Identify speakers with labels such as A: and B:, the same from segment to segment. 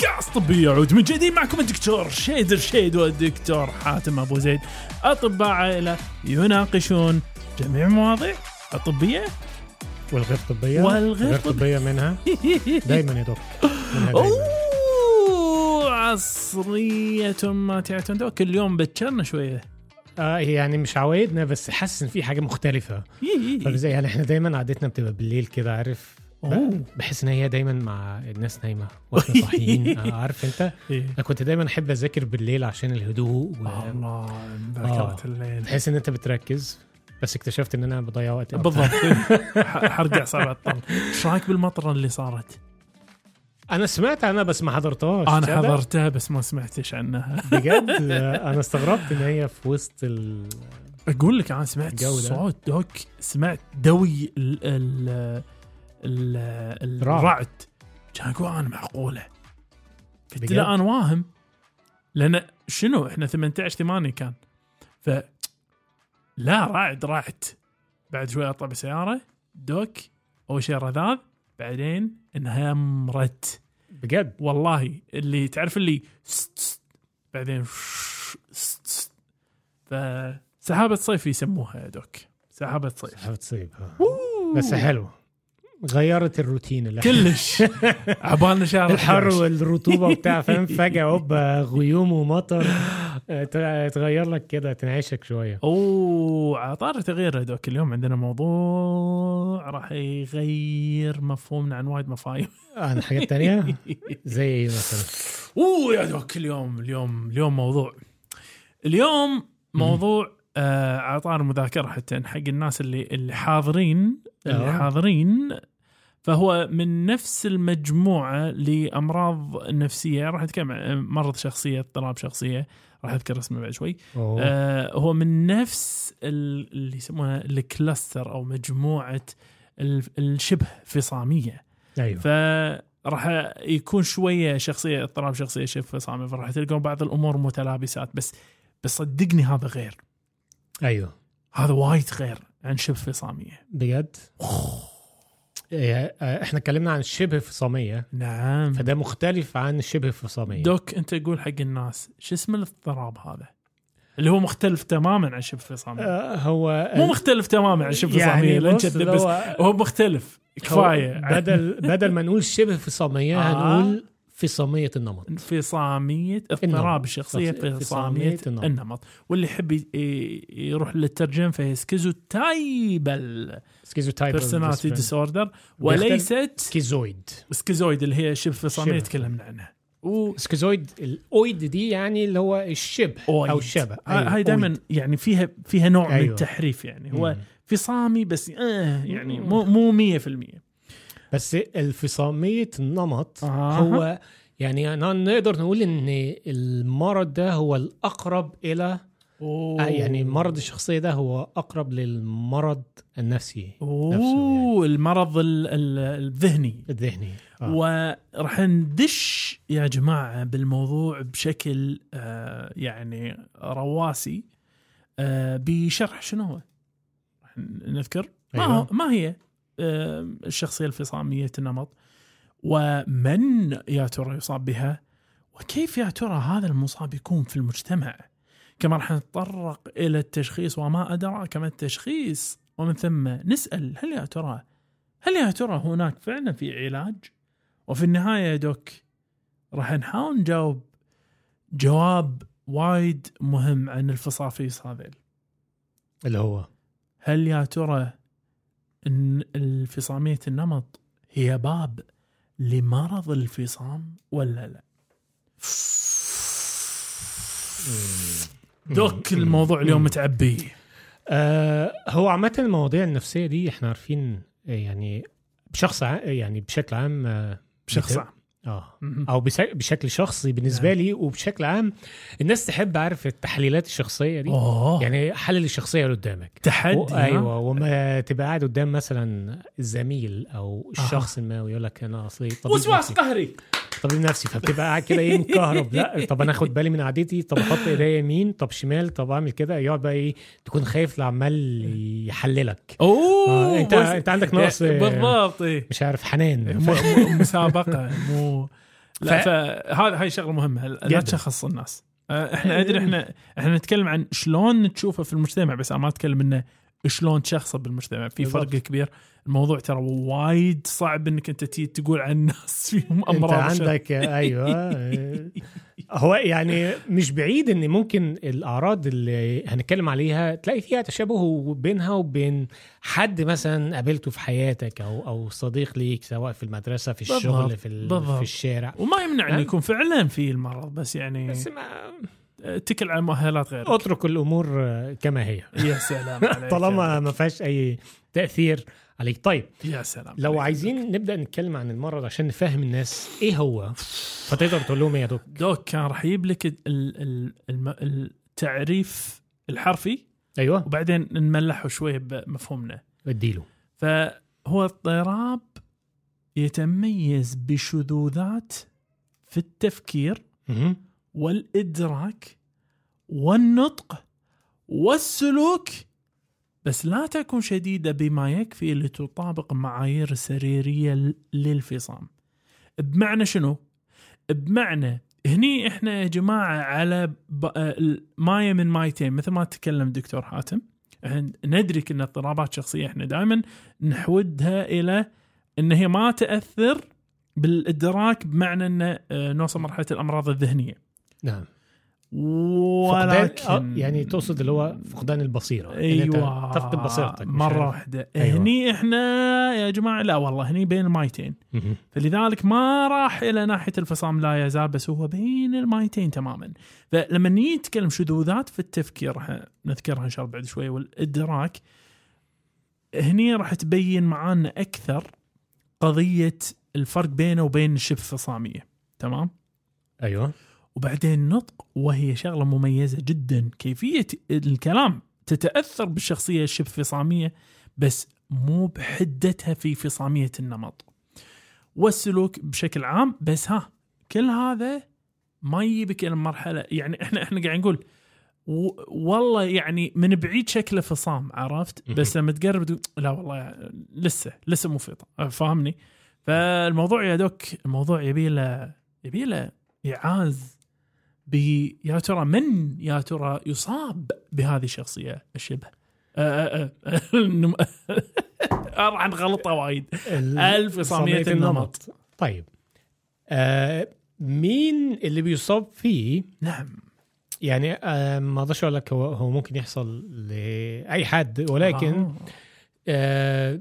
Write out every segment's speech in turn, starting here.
A: الكاس طبي يعود من جديد معكم الدكتور شيد الشيد والدكتور حاتم أبو زيد. أطباء عائلة يناقشون جميع المواضيع الطبية
B: والغير طبية.
A: والغير
B: غير
A: طب-
B: طبية. منها. دايما يا دكتور.
A: عصرية ماتعة دوك كل يوم بتشرنا شوية.
B: آه يعني مش عوايدنا بس حاسس إن في حاجة مختلفة. فزي يعني إحنا دايما عادتنا بتبقى بالليل كده عارف. بحس إن هي دايما مع الناس نايمة وإحنا صاحيين آه عارف أنت
A: إيه.
B: أنا كنت دايما أحب أذاكر بالليل عشان الهدوء و...
A: الله ذاكرة الليل
B: تحس إن أنت بتركز بس اكتشفت إن أنا بضيع وقت.
A: بالضبط ح- حرق اعصاب الطل إيش رأيك بالمطرة اللي صارت؟
B: أنا سمعت عنها بس ما حضرتهاش أنا؟
A: حضرتها بس ما سمعتش عنها
B: بجد آه، أنا استغربت إن هي في وسط ال...
A: أقول لك أنا سمعت. صوت دوك سمعت دوي ال ال. الرعد كان أقول أنا معقولة. قلت؟ لا أنا واهم. لأن شنو؟ إحنا 18 8 كان. ف لا رعد رعد. بعد شوي أطلع بالسياره دوك. أول شيء رذاذ بعدين انهمرت
B: بجد؟
A: والله. اللي تعرف اللي ست- ست، بعدين. فسحابة صيف يسموها يا دوك. سحابة صيف.
B: سحبت صيب آه. بس حلو غيرت الروتين اللي
A: كلش. عبالنا شهر
B: الحر
A: 11.
B: والرطوبة وبتاع فاهم؟ فجأة هوب غيوم ومطر. تغير لك كده تنعشك شوية.
A: أوه عطار تغيير يا دوك اليوم عندنا موضوع راح يغير مفهومنا عن وايد مفاهيم.
B: عن حاجات تانية؟ زي إيه مثلا؟
A: أوه يا دوك اليوم اليوم اليوم موضوع. اليوم موضوع آه عطار مذاكره حتى حق الناس اللي اللي حاضرين اللي
B: آه.
A: حاضرين فهو من نفس المجموعة لأمراض نفسية. راح أتكلم عن مرض شخصية اضطراب شخصية راح أذكر اسمه بعد شوي.
B: أوه.
A: آه هو من نفس ال- اللي يسمونها الكلاستر أو مجموعة ال- الشبه فصامية.
B: أيوه.
A: فراح يكون شوية شخصية اضطراب شخصية شبه فصامي فراح تلقون بعض الأمور متلابسات. بس بس صدقني هذا غير.
B: أيوه.
A: هذا وايد غير عن شبه فصامية.
B: بجد؟ إيه، آه، إحنا اتكلمنا عن الشبه فصامية.
A: نعم.
B: فده مختلف عن الشبه فصامية.
A: دوك أنت قول حق الناس شو اسم الاضطراب هذا؟ اللي هو مختلف تماما عن شبه فصامية.
B: آه، هو
A: مو مختلف تماما عن شبه فصامية
B: يعني هو
A: مختلف
B: كفاية. بدل بدل ما نقول شبه فصامية
A: آه.
B: هنقول فصاميه النمط.
A: فصامية اضطراب
B: فصامية
A: فصامية
B: النمط.
A: النمط. واللي يحب يروح للترجم فهي schizotypal
B: schizotype
A: personality disorder وليست
B: schizoid
A: schizoid اللي هي شبه فصامية. تكلمنا عنها. و
B: schizoid ال oid دي يعني اللي هو الشبه
A: oid.
B: أو الشبه
A: ها- هاي دائما يعني فيها فيها نوع من
B: أيوة.
A: التحريف يعني. هو. فصامي بس آه يعني مو مو 100%
B: بس الفصامية النمط
A: آه.
B: هو يعني أنا نقدر نقول إن المرض ده هو الأقرب إلى
A: أوه.
B: آه يعني مرض الشخصية ده هو أقرب للمرض النفسي يعني
A: أوه المرض ال- ال- الذهني
B: الذهني آه.
A: وراح ندش يا جماعة بالموضوع بشكل آه يعني رواسي آه بشرح شنو هو نذكر ما,
B: أيوة.
A: ما هي الشخصية الفصامية النمط. ومن يا ترى يصاب بها؟ وكيف يا ترى هذا المصاب يكون في المجتمع؟ كما راح نتطرق إلى التشخيص وما أدراك ما التشخيص. ومن ثم نسأل هل يا ترى هل يا ترى هناك فعلا في علاج؟ وفي النهاية يا دوك راح نحاول نجاوب جواب وايد مهم عن الفصافيص هذيل.
B: اللي هو؟
A: هل يا ترى إن الفصامية النمط هي باب لمرض الفصام ولا لا؟ دوك الموضوع اليوم متعبي
B: آه هو عامة المواضيع النفسية دي إحنا عارفين آه، يعني بشخص. يعني بشكل عام آه،
A: بشخص عام
B: آه. أو. بشكل شخصي بالنسبة
A: نعم.
B: لي وبشكل عام الناس تحب عارف التحليلات الشخصية دي؟
A: اوه
B: يعني حلل الشخصية اللي قدامك.
A: تحدي
B: و... أيوه. وما تبقى قاعد قدام مثلا الزميل أو الشخص ما ويقول لك أنا أصلي طبيب
A: وسواس قهري.
B: طبيب نفسي؟ فبتبقى قاعد كده إيه مكهرب لا. طب أنا آخد بالي من قعدتي. طب أحط إيديا يمين. طب شمال. طب أعمل كده. يقعد بقى إيه تكون خايف لعمال يحللك.
A: أوه
B: آه أنت
A: بس-
B: أنت عندك نقص آه،
A: بالضبط. إيه.
B: مش عارف حنان.
A: مسابقة. مو لا فهذا هاي شغلة مهمة. لا. تشخص الناس. آه، إحنا أدري إحنا إحنا نتكلم عن شلون تشوفه في المجتمع بس أنا ما أتكلم إنه شلون تشخصه بالمجتمع في فرق
B: بالضبط.
A: كبير الموضوع ترى وايد صعب إنك أنت تقول عن الناس فيهم
B: أنت
A: أمراض وشغ-
B: عندك أيوه هو يعني مش بعيد ان ممكن الأعراض اللي هنتكلم عليها تلاقي فيها تشابه بينها وبين حد مثلا قابلته في حياتك أو أو صديق ليك سواء في المدرسة في الشغل في. في الشارع
A: وما يمنع انه
B: ها؟
A: يكون فعلا في المرض بس يعني
B: بس ما
A: اتكل على مؤهلات غيرك.
B: أترك الأمور آه، كما هي.
A: يا سلام عليك
B: طالما ما فيهاش أي تأثير عليك. طيب
A: يا سلام
B: لو
A: عليك.
B: عايزين نبدأ نتكلم عن المرض عشان نفهم الناس إيه هو؟ فتقدر تقول لهم إيه يا دكتور
A: دوك كان راح يجيب لك التعريف الحرفي.
B: أيوه.
A: وبعدين نملحه شوية بمفهومنا.
B: اديله.
A: فهو اضطراب يتميز بشذوذات في التفكير. والإدراك والنطق والسلوك بس لا تكن شديدة بما يكفي لتطابق معايير سريرية للفصام. بمعنى شنو؟ بمعنى هني إحنا يا جماعة على مايه من مايتين مثل ما تكلم دكتور حاتم ندرك ان اضطرابات شخصية إحنا دائما نحودها إلى إن هي ما تأثر بالإدراك بمعنى إن آه، نوصل مرحلة الأمراض الذهنية.
B: نعم
A: ولكن
B: فقدان آه، يعني تقصد اللي هو فقدان البصيرة
A: أيوه
B: تفقد بصيرتك مرة.
A: واحدة
B: أيوة.
A: هني إحنا يا جماعة لا والله هني بين المايتين. فلذلك ما راح إلى ناحية الفصام لا يزال بس هو بين المايتين تماما فلما نيجي نتكلم شذوذات في التفكير راح نذكرها إن شاء الله بعد شوي والإدراك هني راح تبين معانا أكثر قضية الفرق بينه وبين الشبه فصامية تمام
B: أيوه
A: وبعدين النطق وهي شغلة مميزة جدا. كيفية الكلام تتأثر بالشخصية الشبه فصامية بس مو بحدتها في فصامية النمط. والسلوك بشكل عام بس ها كل هذا ما يجيبك إلى مرحلة يعني إحنا إحنا قاعد نقول والله يعني من بعيد شكله فصام عرفت؟ بس لما تقرب لا والله يعني لسه لسه مو فاهمني؟ فالموضوع يا دوك الموضوع يبي له يبي له ايعاز يا ترى من يا ترى يصاب بهذه الشخصية؟ الشبه. آه، آه، النم- راح نغلطها وايد. الفصامية النمط.
B: طيب. آه مين اللي بيصاب فيه؟
A: نعم.
B: يعني آه ما أقدرش أقول لك هو هو ممكن يحصل لأي حد ولكن
A: آه.
B: آه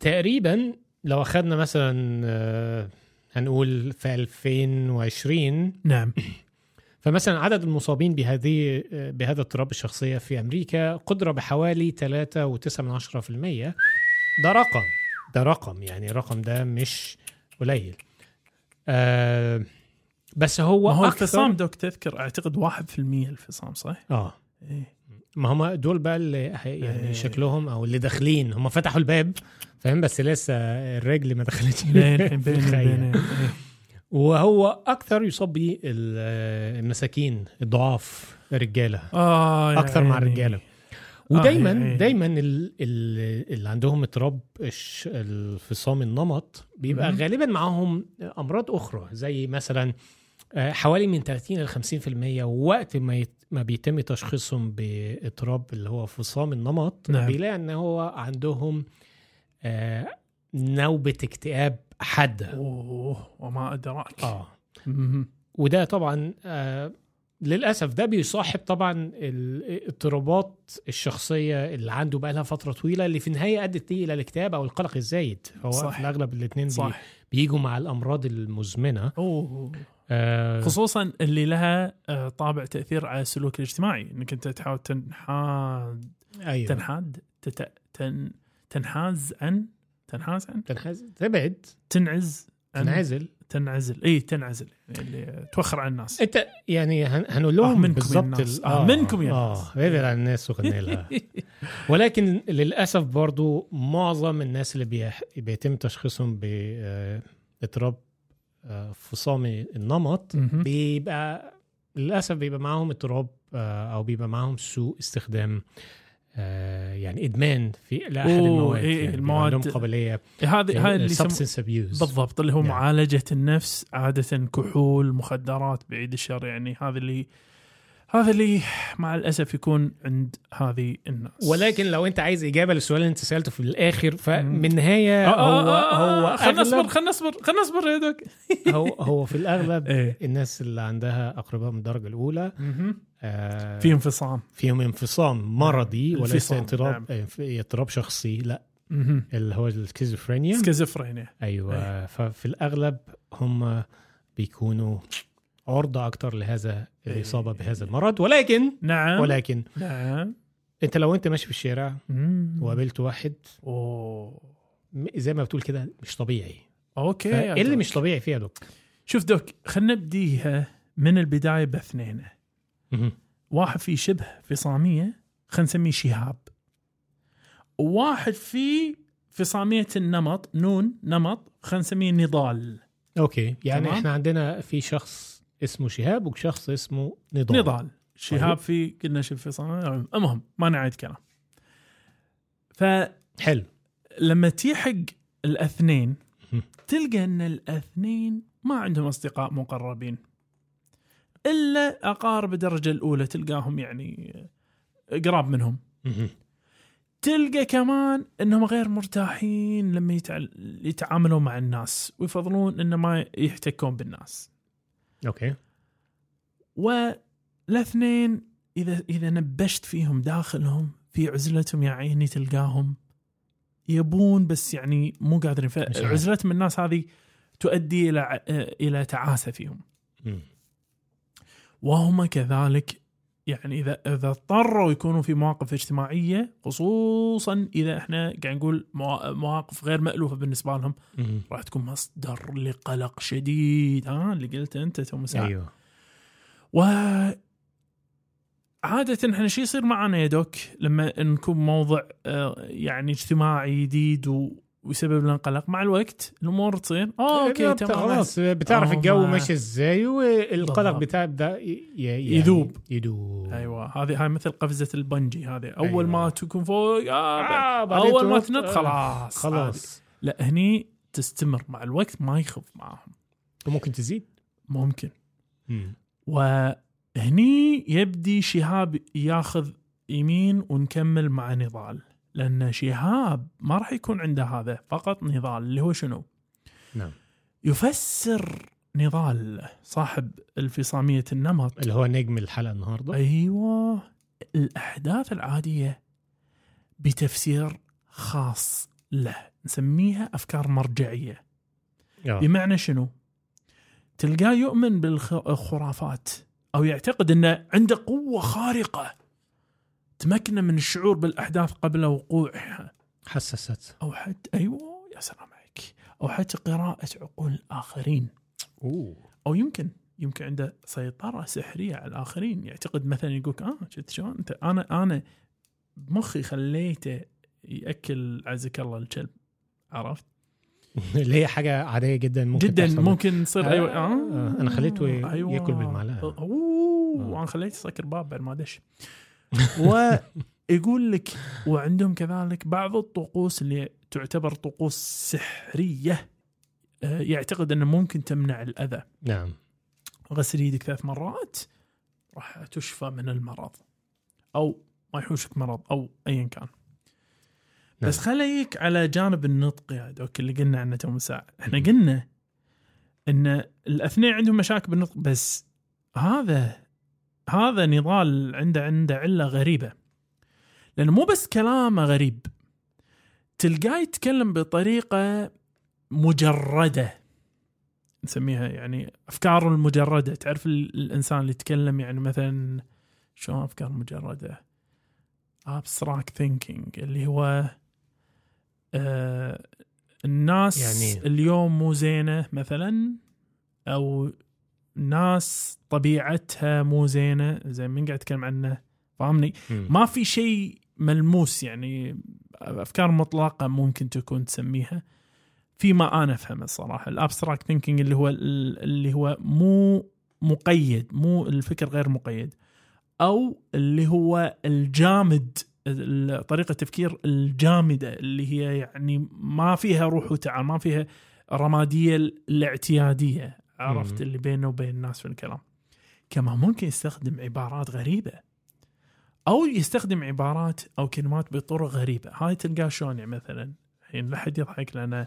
B: تقريبا لو أخذنا مثلا آه هنقول في 2020
A: نعم.
B: فمثلا عدد المصابين بهذه بهذا اضطراب الشخصية في أمريكا قدرة بحوالي 3.9% ده رقم ده رقم يعني الرقم ده مش قليل. آه بس هو
A: ما هو الفصام دوك تذكر أعتقد 1% الفصام صح؟
B: آه.
A: إيه.
B: ما هم دول بقى اللي يعني
A: إيه.
B: شكلهم أو اللي داخلين. هم فتحوا الباب فاهم؟ بس لسه الرجل ما دخلتش وهو أكثر يصاب المساكين الضعاف الرجاله
A: آه يا
B: أكثر مع
A: عيني.
B: الرجاله ودايما
A: عيني.
B: دايما ال- ال- اللي عندهم اضطراب الفصام النمط بيبقى
A: مهم.
B: غالبا معاهم أمراض أخرى زي مثلا آه، حوالي من 30 ل 50% وقت ما يت- ما بيتم تشخيصهم بإضطراب اللي هو فصام النمط
A: نعم.
B: بيلاقي إن هو عندهم آه، نوبة اكتئاب حادة.
A: أوه وما
B: أدراك.
A: آه.
B: وده طبعا آه للأسف ده بيصاحب طبعا الاضطرابات الشخصية اللي عنده بقى لها فترة طويلة اللي في النهاية أدت ليه إلى الاكتئاب أو القلق الزايد. هو
A: صح.
B: في الأغلب الاثنين بي بيجوا مع الأمراض المزمنة.
A: أوه.
B: آه.
A: خصوصا اللي لها آه، طابع تأثير على السلوك الاجتماعي إنك أنت تحاول تنحاد
B: أيوه.
A: تنحاد تت... تن... تنحاز عن تنحاز؟ عن
B: تنحاز تبعد.
A: تنعز؟ عن
B: تنعزل.
A: تنعزل. إي تنعزل. اللي توخر عن الناس.
B: أنت يعني هن- هنقول
A: آه،
B: بالظبط
A: الناس.
B: ال-
A: آه، منكم يا
B: آه
A: الناس.
B: ابعد عن الناس وغني لها ولكن للأسف برضو معظم الناس اللي بيح... بيتم تشخيصهم باضطراب فصامي النمط. بيبقى للأسف بيبقى معاهم اضطراب آه، أو بيبقى معاهم سوء استخدام. آه يعني إدمان في لاحد المواد
A: إيه،
B: يعني
A: المواد-
B: عندهم قابلية
A: هذه هاي اللي يسمون
B: substance abuse
A: بالضبط اللي هو
B: نعم.
A: معالجة النفس عادة كحول مخدرات بعيد الشر يعني هذا اللي هذا اللي مع الأسف يكون عند هذه الناس.
B: ولكن لو أنت عايز إجابة للسؤال اللي أنت سألته في
A: الآخر.
B: فمن النهايه
A: آه، آه،
B: هو
A: آه،
B: هو
A: خلنا نصبر
B: اغلب
A: خلنا نصبر خلنا نصبر يا doc.
B: هو هو في الأغلب
A: إيه.
B: الناس اللي عندها أقرباء من الدرجة الأولى آه
A: في انفصام.
B: فيهم انفصام مرضي وليس
A: انفصام،
B: اضطراب
A: نعم.
B: اضطراب شخصي لا. اللي هو ال
A: schizophrenia.
B: schizophrenia. أيوه. ففي الأغلب هم بيكونوا عرضه أكتر لهذا الإصابة
A: إيه.
B: بهذا المرض. ولكن
A: نعم.
B: ولكن
A: نعم.
B: أنت لو أنت ماشي في الشارع. وقابلت واحد
A: أوه.
B: م- زي ما بتقول كده مش طبيعي.
A: okay
B: إيه اللي. مش طبيعي فيها doc
A: شوف doc خلينا نبديها من البداية باثنين. واحد فيه شبه فصاميه خلينا نسميه شهاب. وواحد فيه فصاميه النمط نون نمط خلينا نسميه نضال.
B: okay يعني
A: تمام.
B: إحنا عندنا في شخص اسمه شهاب وشخص اسمه نضال.
A: نضال. شهاب
B: طيب.
A: فيه قلنا شبه فصاميه المهم ما نعيد كلام. فلما
B: حلو.
A: تيحق الاثنين
B: مم.
A: تلقى إن الاثنين ما عندهم أصدقاء مقربين. إلا أقارب الدرجة الأولى تلقاهم يعني قراب منهم. تلقى كمان إنهم غير مرتاحين لما يتع- يتعاملون مع الناس ويفضلون إن ما يحتكون بالناس.
B: أوكي
A: والاثنين إذا إذا نبشت فيهم داخلهم في عزلتهم يا عيني تلقاهم يبون بس يعني مو قادرين. فعزلتهم الناس هذه تؤدي إلى إلى تعاسة فيهم
B: مم.
A: وهم كذلك يعني اذا إذا اضطروا يكونوا في مواقف اجتماعية خصوصا إذا إحنا قاعد نقول موا- مواقف غير مألوفة بالنسبة لهم. راح تكون مصدر لقلق شديد ها؟ اللي قلته أنت تو
B: أيوه.
A: و عادة إحنا شو يصير معنا يا دوك؟ لما نكون موضع آه، يعني اجتماعي جديد و... ويسبب لنا قلق مع الوقت الأمور تصير. آه أوكي
B: بت-
A: تمام.
B: خلاص. بتعرف
A: آه،
B: الجو
A: ما-
B: ماشي إزاي؟ والقلق ي- يعني
A: يذوب.
B: يذوب.
A: أيوه. هذه هاي مثل قفزة البنجي هذه. أول
B: أيوة.
A: ما تكون فوق آه
B: آه
A: أول ما
B: تنط، آه،
A: خلاص. عادي.
B: خلاص
A: لا هني تستمر. مع الوقت ما يخف معاهم
B: وممكن تزيد؟
A: ممكن.
B: مم.
A: وهني يبدي شهاب ياخذ يمين ونكمل مع نضال. لأن شهاب ما راح يكون عنده هذا فقط نضال اللي هو شنو؟
B: نعم
A: يفسر نضال صاحب الفصاميه النمط
B: اللي هو نجم الحلقة النهارده
A: أيوه الأحداث العادية بتفسير خاص له نسميها أفكار مرجعية
B: آه.
A: بمعنى شنو؟ تلقاه يؤمن بالخرافات أو يعتقد إنه عنده قوة خارقة تمكنه من الشعور بالأحداث قبل وقوعها.
B: حسست.
A: أو حتى أيوه يا سلام عليك. أو حتى قراءة عقول الآخرين.
B: أوه.
A: أو يمكن يمكن عنده سيطرة سحرية على الآخرين. يعتقد مثلا يقول آه شفت شلون؟ أنت أنا أنا بمخي خليته يأكل عزك الله الكلب. عرفت؟
B: اللي هي حاجة عادية جدا ممكن
A: جدا
B: تحصل.
A: ممكن تصير
B: آه،
A: أيوه
B: آه، أنا خليته ي- يأكل بالمعلقة.
A: أوه
B: آه.
A: وأنا خليته يسكر باب بعد ما دش ويقول لك وعندهم كذلك بعض الطقوس اللي تعتبر طقوس سحرية آه، يعتقد أنه ممكن تمنع الأذى.
B: نعم.
A: غسل يدك ثلاث مرات راح تشفى من المرض. أو ما يحوشك مرض أو ايا كان.
B: نعم.
A: بس خليك على جانب النطق يا دوك اللي قلنا عنه تو ساعة. إحنا قلنا إن الأثنين عندهم مشاكل بالنطق بس هذا هذا نضال عنده عنده عله غريبه. لأنه مو بس كلامه غريب. تلقاه يتكلم بطريقة مجردة. نسميها يعني أفكاره المجردة. تعرف ال- الإنسان اللي يتكلم يعني مثلا شلون افكار مجردة؟ Abstract thinking اللي هو آه الناس
B: يعني
A: اليوم مو زينة مثلا أو ناس طبيعتها مو زينة. زي من قاعد أتكلم عنه؟ فاهمني. ما في شيء ملموس يعني. أفكار مطلقة ممكن تكون تسميها. فيما أنا أفهمه الصراحه ال abstract thinking اللي هو اللي هو مو مقيد مو الفكر غير مقيد. أو اللي هو الجامد ال- طريقة التفكير الجامدة اللي هي يعني ما فيها روح وتعال ما فيها الرماديه الاعتيادية. عرفت. اللي بينه وبين الناس في الكلام. كمان ممكن يستخدم عبارات غريبة. أو يستخدم عبارات أو كلمات بطرق غريبة. هاي تلقاه شلون يعني مثلا؟ الحين لا حد يضحك لأن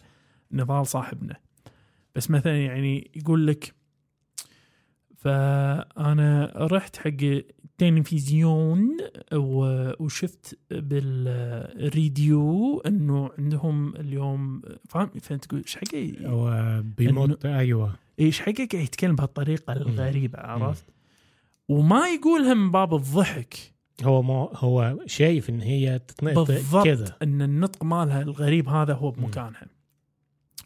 A: نضال صاحبنا. بس مثلا يعني يقول لك فأنا رحت حق تلفزيون و- وشفت بالريديو إنه عندهم اليوم فاهم؟ فانت تقول إيش
B: هو بيموت أيوه.
A: إيش حقه قاعد يتكلم بهالطريقة الغريبة عرفت؟ وما يقولها من باب الضحك.
B: هو ما هو شايف إن هي تتنطق
A: بالضبط
B: كذا.
A: إن النطق مالها الغريب هذا هو بمكانها.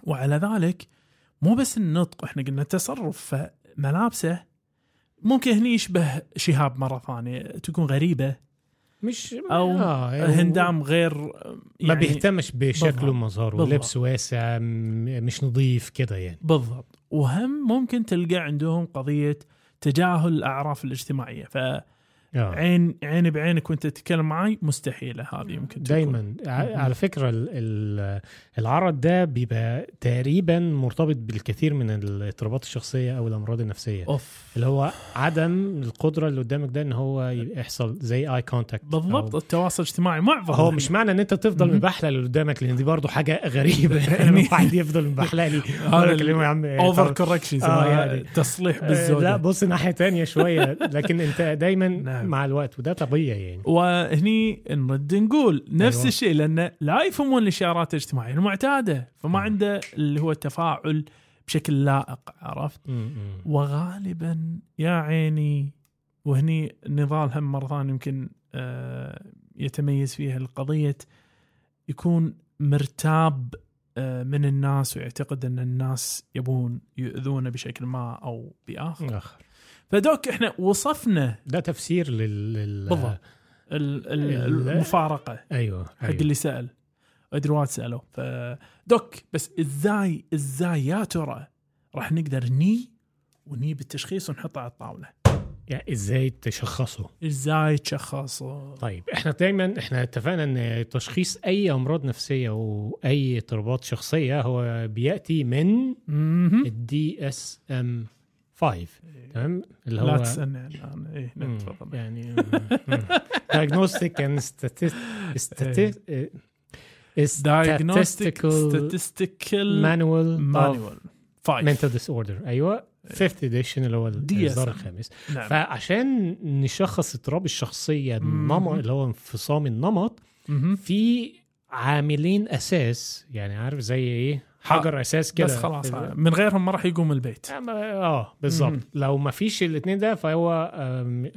A: وعلى ذلك مو بس النطق إحنا قلنا التصرف فملابسه ممكن هني يشبه شهاب مرة ثانية تكون غريبة.
B: مش
A: أو
B: آه هو
A: هندام غير
B: ما
A: يعني
B: بيهتمش بشكله. ومظهره. لبس واسع مش نظيف كده يعني.
A: بالضبط. وهم ممكن تلقى عندهم قضية تجاهل الأعراف الاجتماعية. فعين
B: آه.
A: عين بعينك وانت تتكلم معي مستحيلة هذه يمكن تكون.
B: دايما. ع- على فكرة ال- ال- العرض ده بيبقى تقريبا مرتبط بالكثير من الاضطرابات الشخصية أو الأمراض النفسية.
A: أوف.
B: اللي هو عدم القدرة اللي قدامك ده إن هو يحصل زي اي كونتاكت
A: بالضبط. التواصل الاجتماعي معظم
B: هو مش معنى إن أنت تفضل. مبحلق اللي قدامك لأن دي برضه حاجة غريبة. يعني واحد يفضل مبحلق لي. يا عم.
A: over
B: طب-
A: correction
B: آه، يعني.
A: تصليح
B: آه،
A: بالزوده
B: لا بص ناحية تانية شوية. لكن أنت دايما
A: نعم.
B: مع الوقت وده طبيعي يعني
A: وهني نرد نقول نفس
B: أيوة.
A: الشيء لأن لا يفهمون الاشارات الاجتماعية المعتادة فما عنده اللي هو التفاعل بشكل لائق عرفت
B: م- م.
A: وغالبا يا عيني وهني نضال هم مرة ثانية يمكن آه، يتميز فيها القضية يكون مرتاب آه، من الناس ويعتقد أن الناس يبون يؤذونه بشكل ما أو بآخر
B: آخر.
A: فدوك إحنا وصفنا
B: ده تفسير لل.
A: بالضبط المفارقة
B: أيوه
A: حق
B: أيوة.
A: اللي سأل أدري وايد سألوا فدوك بس إزاي إزاي يا ترى راح نقدر ني وني بالتشخيص ونحطه على الطاولة
B: يعني إزاي تشخصه
A: إزاي تشخص
B: طيب إحنا دايما إحنا اتفقنا إن تشخيص أي أمراض نفسية وأي اضطرابات شخصية هو بيأتي من. ال DSM 5 تمام؟ اللي
A: لا
B: هو
A: تسالني الان إيه نعم
B: مم.
A: تفضل
B: يعني
A: إيه.
B: uh,
A: diagnostic
B: statistical
A: statistical
B: manual of
A: manual. 5
B: mental disorder. أيوه. fifth edition اللي هو. الإصدار الخامس.
A: نعم.
B: فعشان نشخص اضطراب
A: الشخصية.
B: النمط اللي هو انفصام النمط. في عاملين أساس يعني عارف زي إيه؟ حجر أساس كده
A: بس خلاص
B: في-
A: من غيرهم ما راح يقوم البيت
B: آه آه، بالظبط. لو ما فيش الاثنين ده فهو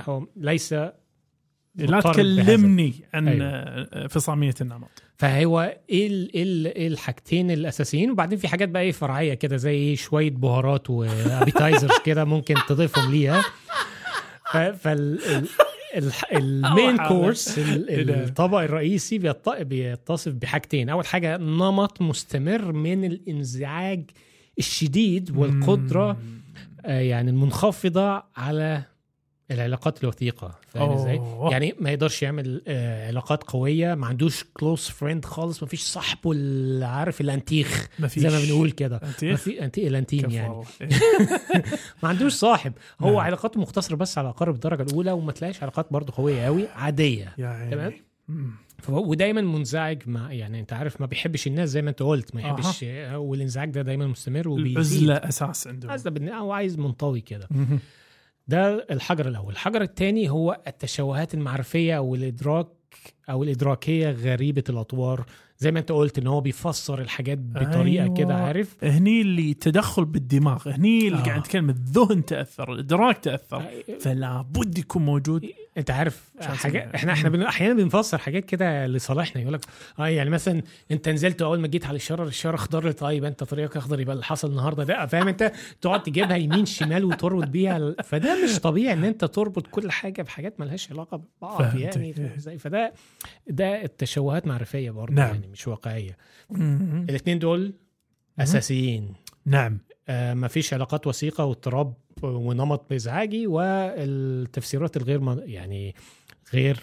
B: هو ليس
A: لا. تكلمني عن
B: أيوة.
A: آه، فصامية النمط
B: فهو إيه ال- إيه ال- إيه الحاجتين الأساسيين وبعدين في حاجات بقى إيه فرعية كده زي إيه شوية بهارات وابيتايزرز كده ممكن تضيفهم ليها فال main. course
A: إيه؟
B: الطبق الرئيسي بيتصف بحاجتين أول حاجة نمط مستمر من الإنزعاج الشديد
A: والقدرة.
B: آه، يعني المنخفضة على العلاقات الوثيقة فاهم
A: إزاي؟
B: يعني ما يقدرش يعمل آه، علاقات قوية ما عندوش close friend خالص ما فيش صاحبه اللي عارف الأنتيخ
A: ما فيش
B: زي ما بنقول كده.
A: أنت
B: ما في أنتي
A: الأنتيم
B: يعني.
A: إيه.
B: ما عندوش صاحب. هو
A: نعم.
B: علاقاته مقتصرة بس على اقارب الدرجة الأولى وما تلاقيش علاقات برضه قوية قوي
A: عادية.
B: تمام. ودايما منزعج مع يعني أنت عارف ما بيحبش الناس زي ما أنت قلت ما يحبش والانزعاج ده دايما مستمر وبيزيد.
A: العزلة أساس عنده
B: بن- هو عايز منطوي كده. ده الحجر الأول الحجر الثاني هو التشوهات المعرفية أو الإدراك أو الإدراكية غريبة الأطوار زي ما أنت قلت إن هو بيفسر الحاجات بطريقة
A: أيوة.
B: كده عارف
A: هني اللي تدخل بالدماغ هني اللي
B: آه.
A: قاعد نتكلم الذهن تأثر الإدراك تأثر فلا بد يكون موجود
B: أنت عارف حاجات
A: تسمع.
B: إحنا إحنا بن- أحيانا بنفسر حاجات كده لصالحنا يقول لك آه يعني مثلا أنت نزلت أول ما جيت على الاشاره الاشاره اخضر طيب أنت طريقك أخضر يبقى اللي حصل النهارده ده فاهم أنت تقعد تجيبها يمين شمال وتربط بيها فده مش طبيعي إن أنت تربط كل حاجة بحاجات ملهاش علاقة ببعض. يعني إزاي فده ده التشوهات معرفية برضه
A: نعم.
B: يعني مش
A: واقعية.
B: الاثنين دول أساسيين
A: نعم
B: آه مفيش علاقات وثيقة واضطراب ونمط ازعاجي والتفسيرات الغير يعني غير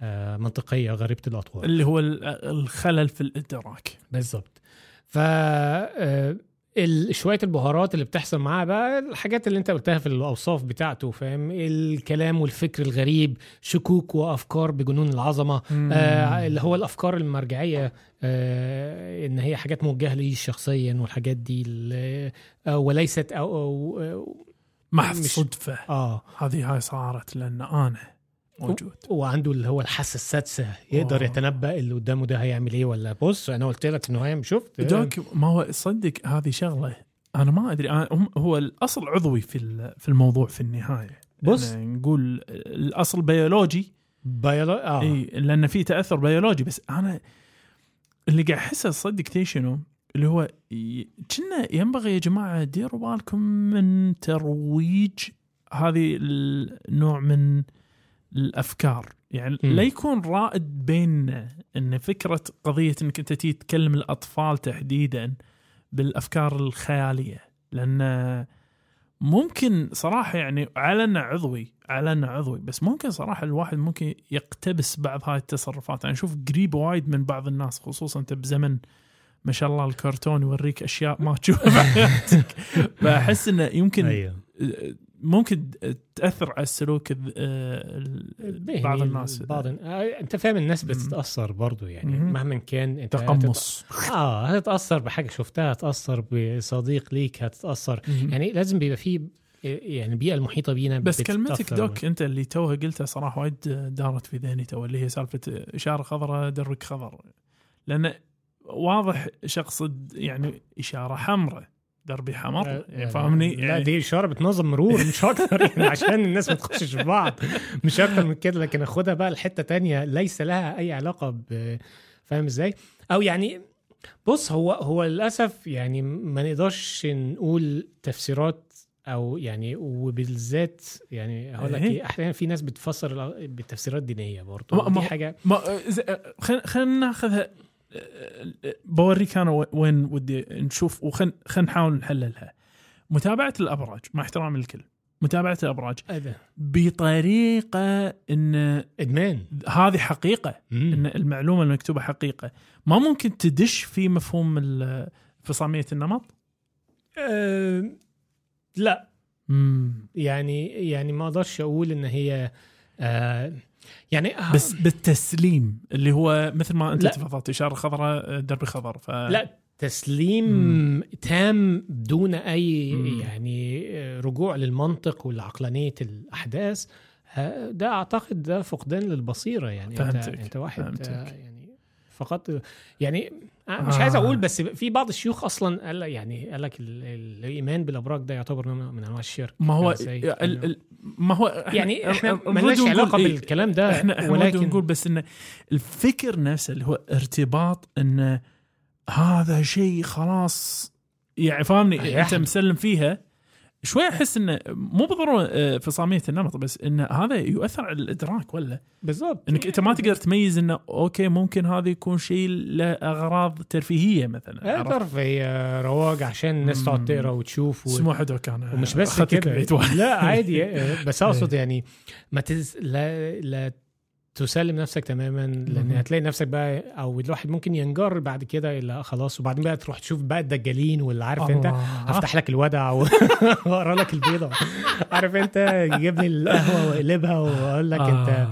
B: آه، منطقية غريبة الأطوار.
A: اللي هو ال- الخلل في الإدراك.
B: بالظبط ف آه، شوية البهارات اللي بتحصل معاه بقى الحاجات اللي أنت قلتها في الأوصاف بتاعته فاهم؟ الكلام والفكر الغريب شكوك وأفكار بجنون العظمة آه اللي هو الأفكار المرجعية آه إن هي حاجات موجهة لي شخصيا والحاجات دي آه وليست أو, أو, أو
A: محض
B: مش-
A: صدفة.
B: آه.
A: هذه هاي صارت لأن أنا موجود.
B: وعنده اللي هو الحاسة السادسة يقدر
A: آه.
B: يتنبأ اللي قدامه ده هيعمل إيه ولا بص أنا قلت لك إنه هيعمل شفت؟
A: دوك ما هو صدق هذه شغلة أنا ما أدري أنا هو الأصل عضوي في في الموضوع في النهاية.
B: بص.
A: يعني نقول الأصل بيولوجي.
B: بيولو... آه.
A: إي لأن في تأثر بيولوجي بس أنا اللي قاعد أحسه صدق شنو؟ اللي هو كنا ينبغي يا جماعة ديروا بالكم من ترويج هذه النوع من الأفكار. يعني
B: مم.
A: لا يكون رائد بيننا إن فكرة قضية إنك أنت تيجي تكلم الأطفال تحديدا بالأفكار الخيالية. لأن ممكن صراحة يعني علنا عضوي علنا عضوي بس ممكن صراحة الواحد ممكن يقتبس بعض هاي التصرفات. أنا أشوف قريب وايد من بعض الناس خصوصا أنت بزمن ما شاء الله الكرتون يوريك أشياء ما تشوفها. بحياتك فاحس إنه يمكن
B: أيوه.
A: ممكن تأثر على السلوك آه، بعض الناس.
B: بعض آه أنت فاهم الناس بتتأثر برضو يعني
A: مم.
B: مهما كان أنت
A: تقمص.
B: هتت... آه هتتأثر بحاجة شفتها هتتأثر بصديق ليك هتتأثر. يعني لازم بيبقى فيه يعني البيئه المحيطة بينا
A: بس. كلمتك دوك أنت اللي توها قلتها صراحة وايد دارت في ذهني تو اللي هي سالفة إشارة خضراء درك خضر لأن واضح شخص يعني إشارة حمراء. دربي حمر يعني فاهمني
B: لا
A: يعني
B: دي إشارة بتنظم مرور مش أكتر يعني عشان الناس ما تخشش في بعض مش أكتر من كده لكن أخدها بقى لحتة تانية ليس لها أي علاقة ب فاهم إزاي أو يعني بص هو هو للأسف يعني ما نقدرش نقول تفسيرات أو يعني وبالذات يعني هقول لك
A: إيه؟
B: إيه أحيانا في ناس بتفسر بالتفسيرات
A: دينية
B: برضه
A: ما-
B: دي حاجة
A: ما خلينا ناخذها بوريك أنا وين ودي نشوف وخلينا نحاول نحللها. متابعة الأبراج مع احترامي للكل متابعة الأبراج.
B: هذا
A: بطريقة إن
B: إدمان.
A: هذه حقيقة
B: مم.
A: إن المعلومة المكتوبه حقيقة. ما ممكن تدش في مفهوم فصاميه النمط؟
B: أه لا.
A: مم.
B: يعني يعني ما أقدرش أقول إن هي آه يعني
A: بس بالتسليم اللي هو مثل ما
B: أنت.
A: تفضلت إشارة خضراء دربي خضر ف
B: لا تسليم
A: مم.
B: تام دون أي
A: مم.
B: يعني آه، رجوع للمنطق ولعقلانيه الأحداث آه، ده أعتقد ده فقدان للبصيرة يعني انت
A: فهمتك.
B: أنت واحد
A: فهمتك.
B: آه، يعني فقط يعني مش
A: آه.
B: عايز أقول بس في بعض الشيوخ أصلا قال يعني قال لك ال- ال- الإيمان بالأبراج ده يعتبر نوع من أنواع الشرك
A: ما هو؟ ال ال ما هو إحنا-
B: يعني
A: إحنا
B: مالناش علاقة
A: إيه،
B: بالكلام ده
A: إحنا إحنا ولكن نقول بس إن الفكر نفسه اللي هو ارتباط إن هذا شيء خلاص يعني فاهمني
B: أي أنت.
A: مسلم فيها شوي أحس إنه مو بالضرورة آه، فصاميه النمط بس إن هذا يؤثر على الإدراك ولا
B: بالضبط
A: إنك أنت ما تقدر تميز إنه أوكي ممكن هذا يكون شيء له أغراض ترفيهية مثلا؟
B: تعرف هي رواج عشان الناس تقعد. تقرأ وتشوف و...
A: سموحه دوك أنا
B: ومش بس كده. لا عادي آه، بس أقصد يعني ما تز... لا لا تسلم نفسك تماما
A: لأن.
B: هتلاقي نفسك بقى أو الواحد ممكن ينجر بعد كده إلى خلاص وبعدين بقى تروح تشوف بقى الدجالين واللي عارف أنت
A: الله.
B: هفتح لك الودع وأقرأ لك البيضة. عارف أنت؟ يجيب لي القهوة وأقلبها وأقول لك أنت.
A: آه.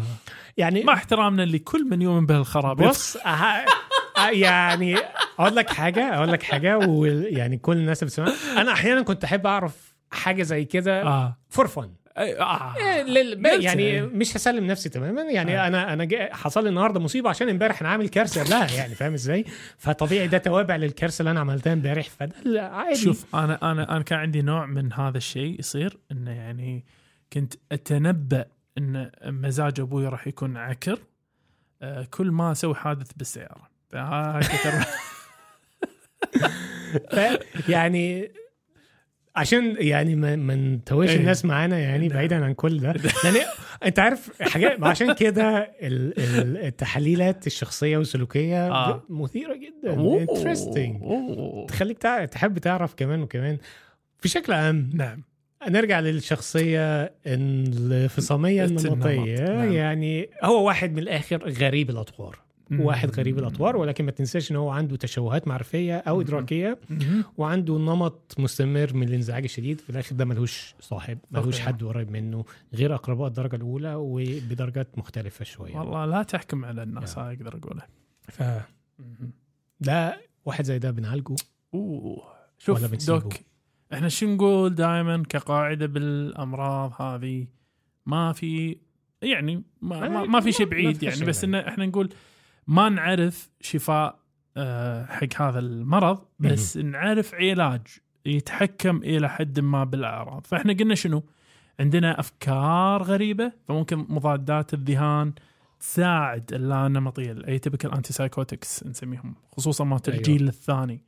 B: يعني
A: مع احترامنا لكل من يؤمن بهالخراب
B: بص أه... أه يعني أقول لك حاجة أقول لك حاجة ويعني كل الناس بتسمع أنا أحيانا كنت أحب أعرف حاجة زي كده
A: آه.
B: فور فن
A: آه. قلت
B: يعني. مش هسلم نفسي تماما يعني
A: آه.
B: أنا أنا. حصل لي النهارده مصيبة عشان امبارح أنا عامل كارثة قبلها يعني فاهم إزاي فطبيعي ده توابع للكارثة اللي أنا عملتها امبارح فده عادي
A: شوف أنا أنا أنا كان عندي نوع من هذا الشيء يصير إنه يعني كنت أتنبأ إن مزاج أبوي راح يكون عكر آه، كل ما أسوي حادث بالسيارة فهاي.
B: يعني عشان يعني ما ما نتوهش
A: إيه.
B: الناس معانا يعني. بعيدا عن كل ده يعني أنت عارف حاجات عشان كده ال- ال- التحليلات الشخصية والسلوكيه
A: آه.
B: مثيرة جدا. انترستنج. تخليك. تحب تعرف كمان وكمان في شكل عام
A: نعم
B: نرجع للشخصية الفصامية النمطية
A: نعم.
B: يعني هو واحد من الآخر غريب الأطوار واحد غريب الأطوار ولكن ما تنساش إن هو عنده تشوهات معرفية أو إدراكية
A: مهم.
B: وعنده نمط مستمر من الانزعاج الشديد. في الآخر ده ملهوش صاحب ملهوش. حد قريب منه غير أقرباء الدرجة الأولى وبدرجات مختلفة شوية.
A: والله لا تحكم على الناس. هاي أقدر أقوله.
B: فده واحد زي ده بنعالجه؟
A: أوه. شوف
B: ولا؟
A: دوك إحنا شو نقول دائما كقاعدة بالأمراض هذه؟ ما في يعني ما, ما, ما في شيء بعيد يعني بس إن إحنا نقول ما نعرف شفاء آه، حق هذا المرض بس نعرف علاج يتحكم إلى حد ما بالأعراض. فإحنا قلنا شنو؟ عندنا أفكار غريبة فممكن مضادات الذهان تساعد اللانمطيه ال atypical antipsychotics نسميهم خصوصا مالت
B: أيوة.
A: الجيل الثاني.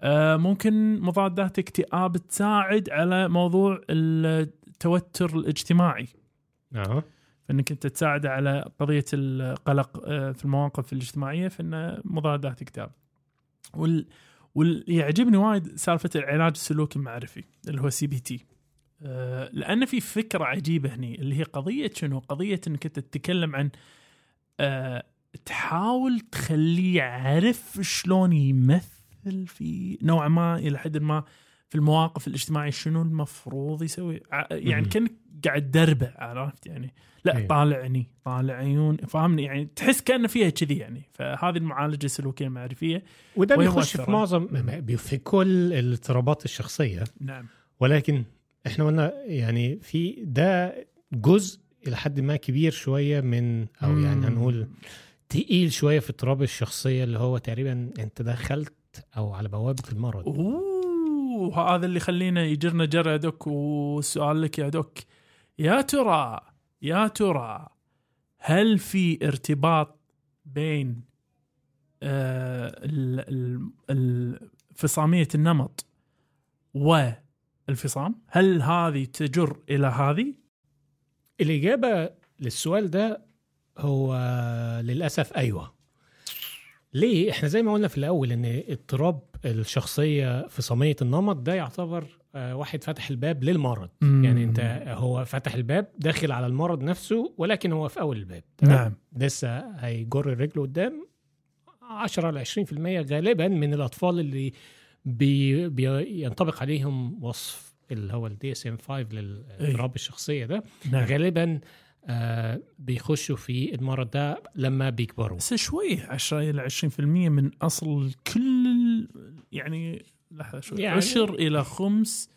A: آه، ممكن مضادات اكتئاب تساعد على موضوع التوتر الاجتماعي.
B: آه
A: فإنك أنت تساعد على قضية القلق آه، في المواقف الاجتماعية فإن مضادات اكتئاب وال واللي يعجبني وايد سالفة العلاج السلوكي المعرفي اللي هو CBT لأن في فكرة عجيبة هني اللي هي قضية شنو؟ قضية إنك أنت تتكلم عن آه، تحاول تخليه يعرف شلون يمثل في نوعا ما إلى حد ما في المواقف الاجتماعية شنو المفروض يسوي يعني. كأنك قاعد دربه عرفت يعني؟ لا
B: أيوة.
A: طالعني طالع عيون فاهمني؟ يعني تحس كأنه فيها كذي يعني. فهذه المعالجة السلوكيه المعرفيه
B: وده بيخش في. معظم في كل الاضطرابات الشخصية
A: نعم.
B: ولكن إحنا قلنا يعني في ده جزء إلى حد ما كبير شوية من أو يعني هنقول تقيل شوية في اضطراب الشخصية اللي هو تقريبا أنت دخلت أو على بوابة المرض.
A: أوه هذا اللي يخلينا يجرنا جرى يا دوك والسؤال لك يا دوك. يا ترى يا ترى هل في ارتباط بين آه ال- ال- ال- فصامية النمط والفصام هل هذه تجر إلى هذه؟
B: الإجابة للسؤال ده هو للأسف أيوه. ليه؟ إحنا زي ما قلنا في الأول إن اضطراب الشخصية في النمط ده يعتبر واحد فتح الباب للمرض. يعني انت هو فتح الباب داخل على المرض نفسه ولكن هو في أول الباب تمام؟
A: نعم.
B: لسه هيجر الرجل قدام 10 ل 20% غالبا من الأطفال اللي بي بينطبق عليهم وصف اللي هو ال DSM 5 للاضطراب الشخصية ده.
A: نعم.
B: غالبا آه بيخشوا في المرض ده لما بيكبروا.
A: بس شوي 10 إلى 20% من أصل كل يعني لحظة شوي.
B: يعني-
A: عشر إلى خمس.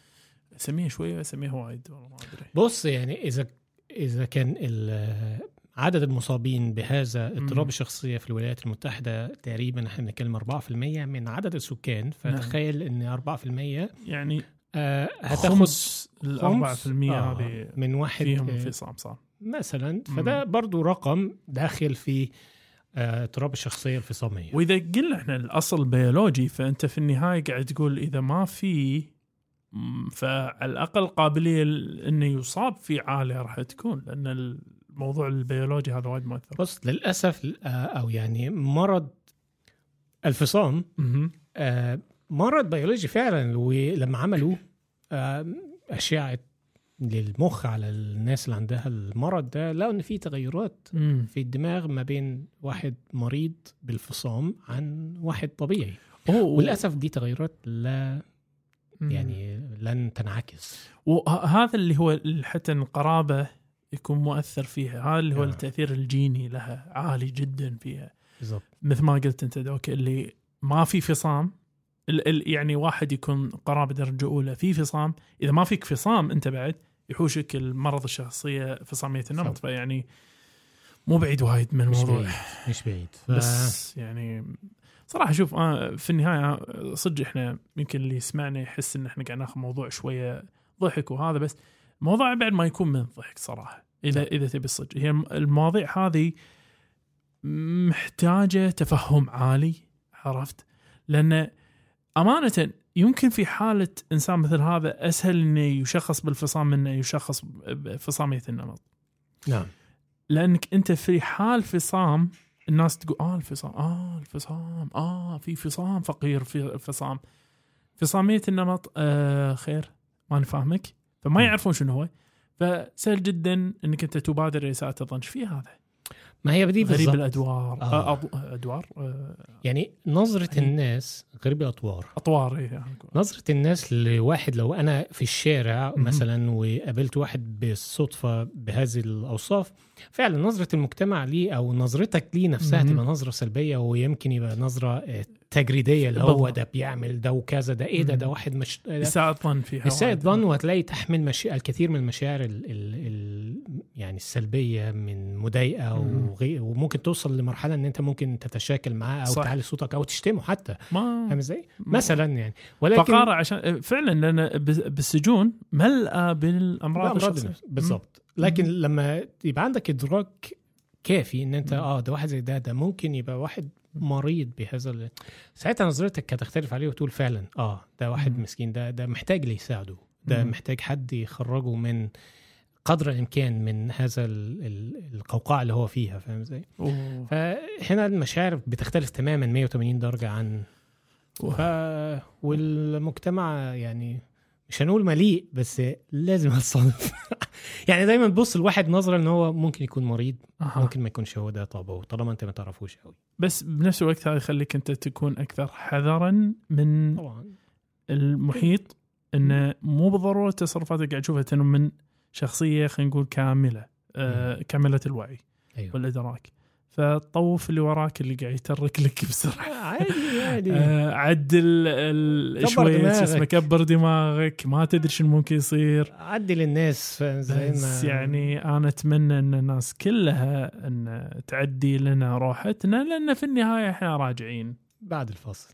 A: اسميها شوي اسميها وايد والله ما أدري.
B: بص يعني إذا إذا كان ال- عدد المصابين بهذا اضطراب. الشخصية في الولايات المتحدة تقريبا إحنا بنتكلم 4% من عدد السكان.
A: نعم.
B: فتخيل إن 4%
A: يعني
B: آه هتاخد
A: خمس ال 4%
B: خمس، آه،
A: هذه
B: من واحد
A: فيهم
B: آه،
A: انفصام صار
B: مثلا. فده برضو رقم داخل في آه، اضطراب الشخصية الفصامية
A: وإذا قلنا إحنا الأصل بيولوجي فأنت في النهاية قاعد تقول إذا ما في فعلى الأقل قابلية إنه يصاب في عاليه راح تكون لأن الموضوع البيولوجي هذا وايد مؤثر
B: بص للأسف آه، أو يعني مرض الفصام. آه، مرض بيولوجي فعلا ولما عملوا آه، اشعه للمخ على الناس اللي عندها المرض ده لقوا إن في تغيرات
A: مم.
B: في الدماغ ما بين واحد مريض بالفصام عن واحد طبيعي
A: أوه.
B: وللأسف دي تغيرات لا
A: مم.
B: يعني لن تنعكس
A: وهذا اللي هو حتى القرابه يكون مؤثر فيها هذا اللي هو
B: آه.
A: التأثير الجيني لها عالي جدا فيها
B: بالضبط
A: مثل ما قلت أنت دوك اللي ما في فصام يعني واحد يكون قرابة درجة أولى في فصام إذا ما فيك فصام أنت بعد يحوشك المرض الشخصية فصاميه النمط
B: صح.
A: فيعني مو بعيد وايد من
B: مش
A: الموضوع
B: بعيد مش بعيد ف...
A: بس يعني صراحة شوف آه في النهاية آه، صدق إحنا يمكن اللي يسمعنا يحس إن إحنا قاعد ناخذ موضوع شوية ضحك وهذا بس الموضوع بعد ما يكون من ضحك صراحة إذا إذا تبي الصدق هي الم- المواضيع هذه محتاجة تفهم عالي عرفت؟ لأن أمانة يمكن في حالة إنسان مثل هذا أسهل إنه يشخص بالفصام من إنه يشخص بفصامية النمط.
B: نعم.
A: لأنك أنت في حال فصام الناس تقول آه الفصام آه الفصام آه في فصام فقير في فصام فصامية النمط آه خير ما نفهمك فما
B: مم.
A: يعرفون شنو هو. فسهل جدا إنك أنت تبادر إلى اساءه الظن في هذا؟
B: ما هي بدي
A: غريب الأدوار
B: آه.
A: آه. أض- أدوار آه،
B: يعني نظرة
A: أي.
B: الناس غريب الأطوار
A: أطوار إيه، يعني.
B: نظرة الناس لواحد لو أنا في الشارع. مثلا وقابلت واحد بالصدفة بهذه الأوصاف فعلا نظرة المجتمع ليه أو نظرتك ليه نفسها. تبقى نظرة سلبية ويمكن يبقى نظرة آه، تجريدية اللي هو. ده بيعمل ده وكذا ده إيه ده ده. واحد مش ده
A: اساءه ظن فيها وايد.
B: ظن وهتلاقي تحمل مشي... الكثير من المشاعر ال... ال... يعني السلبية من مضايقة
A: مم.
B: وغي... وممكن توصل لمرحلة إن أنت ممكن تتشاكل معاه
A: صح.
B: تعلي صوتك أو تشتمه حتى
A: ما
B: فاهم إزاي؟
A: ما-
B: مثلا يعني ولكن
A: فقارة عشان فعلا لأن بالسجون ملأى بالامراض
B: الشخصية. بالظبط لكن لما يبقى عندك إدراك كافي إن أنت
A: مم.
B: آه ده واحد زي ده ده ممكن يبقى واحد مريض بهذا ال... ساعتها نظرتك هتختلف عليه وتقول فعلا آه ده واحد
A: مم.
B: مسكين ده ده محتاج اللي يساعده ده
A: مم.
B: محتاج حد يخرجه من قدر الإمكان من هذا ال... ال... القوقعة اللي هو فيها فاهم
A: إزاي؟
B: فهنا المشاعر بتختلف تماما 180 درجة عن ف... والمجتمع يعني مش هنقول مليء بس لازم هتصادف يعني دايما تبص لواحد نظرة إن هو ممكن يكون مريض
A: أها.
B: ممكن ما يكونش هو ده طبعه طالما أنت ما تعرفوش قوي
A: بس بنفس الوقت هذا يخليك أنت تكون أكثر حذرا من
B: طبعا.
A: المحيط إنه مو بالضرورة تصرفاتك قاعد تشوفها تنم من شخصية خلينا نقول كاملة آه كاملة الوعي
B: أيوه.
A: والإدراك. فطوف اللي وراك اللي قاعد يترك لك بسرعة.
B: عادي عادي.
A: آه عدل ال-
B: كبر
A: شوي شو
B: دماغك.
A: اسمه كبر دماغك ما تدري شنو ممكن يصير.
B: عدي للناس فاهم؟ زي
A: بس يعني أنا أتمنى إن الناس كلها إن تعدي لنا روحتنا لأن في النهاية إحنا راجعين.
B: بعد الفصل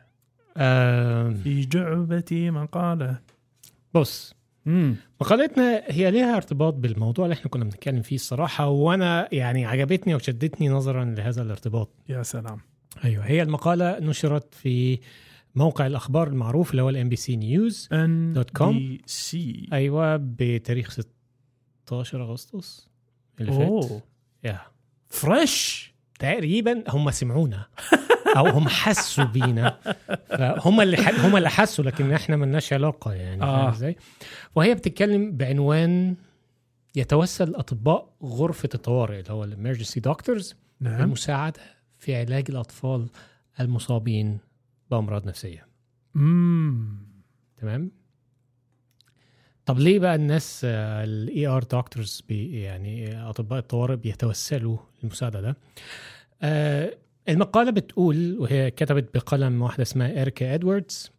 B: آه
A: في جعبتي مقالة.
B: بص
A: امم
B: مقالتنا هي ليها ارتباط بالموضوع اللي إحنا كنا بنتكلم فيه الصراحة وأنا يعني عجبتني وشدتني نظرا لهذا الارتباط.
A: يا سلام.
B: أيوه هي المقالة نشرت في موقع الأخبار المعروف اللي هو
A: ال
B: NBC News
A: dot com.
B: أيوه بتاريخ 16 أغسطس اللي فات. يا
A: فريش
B: تقريبا هم سمعونا. أو هم حسوا بينا. فهم اللي ح... هم اللي حسوا لكن إحنا ملناش علاقة يعني
A: آه.
B: إزاي؟ وهي بتتكلم بعنوان يتوسل اطباء غرفة الطوارئ اللي هو الامرجنسي دكتورز
A: نعم.
B: المساعدة في علاج الأطفال المصابين بأمراض نفسية.
A: امم
B: تمام؟ طب ليه بقى الناس ال ER doctors يعني أطباء الطوارئ بيتوسلوا للمساعدة ده؟ آه المقالة بتقول وهي كتبت بقلم واحدة اسمها إريكا إدواردز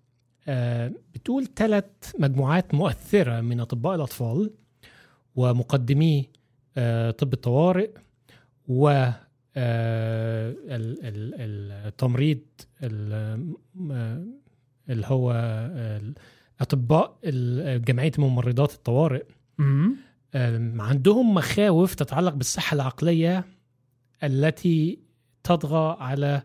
B: آه بتقول ثلاث مجموعات مؤثرة من أطباء الأطفال ومقدمي آه طب الطوارئ و آه ال- ال- التمريض ال- آه، اللي هو أطباء جمعية ممرضات الطوارئ عندهم مخاوف تتعلق بالصحة العقلية التي تطغى على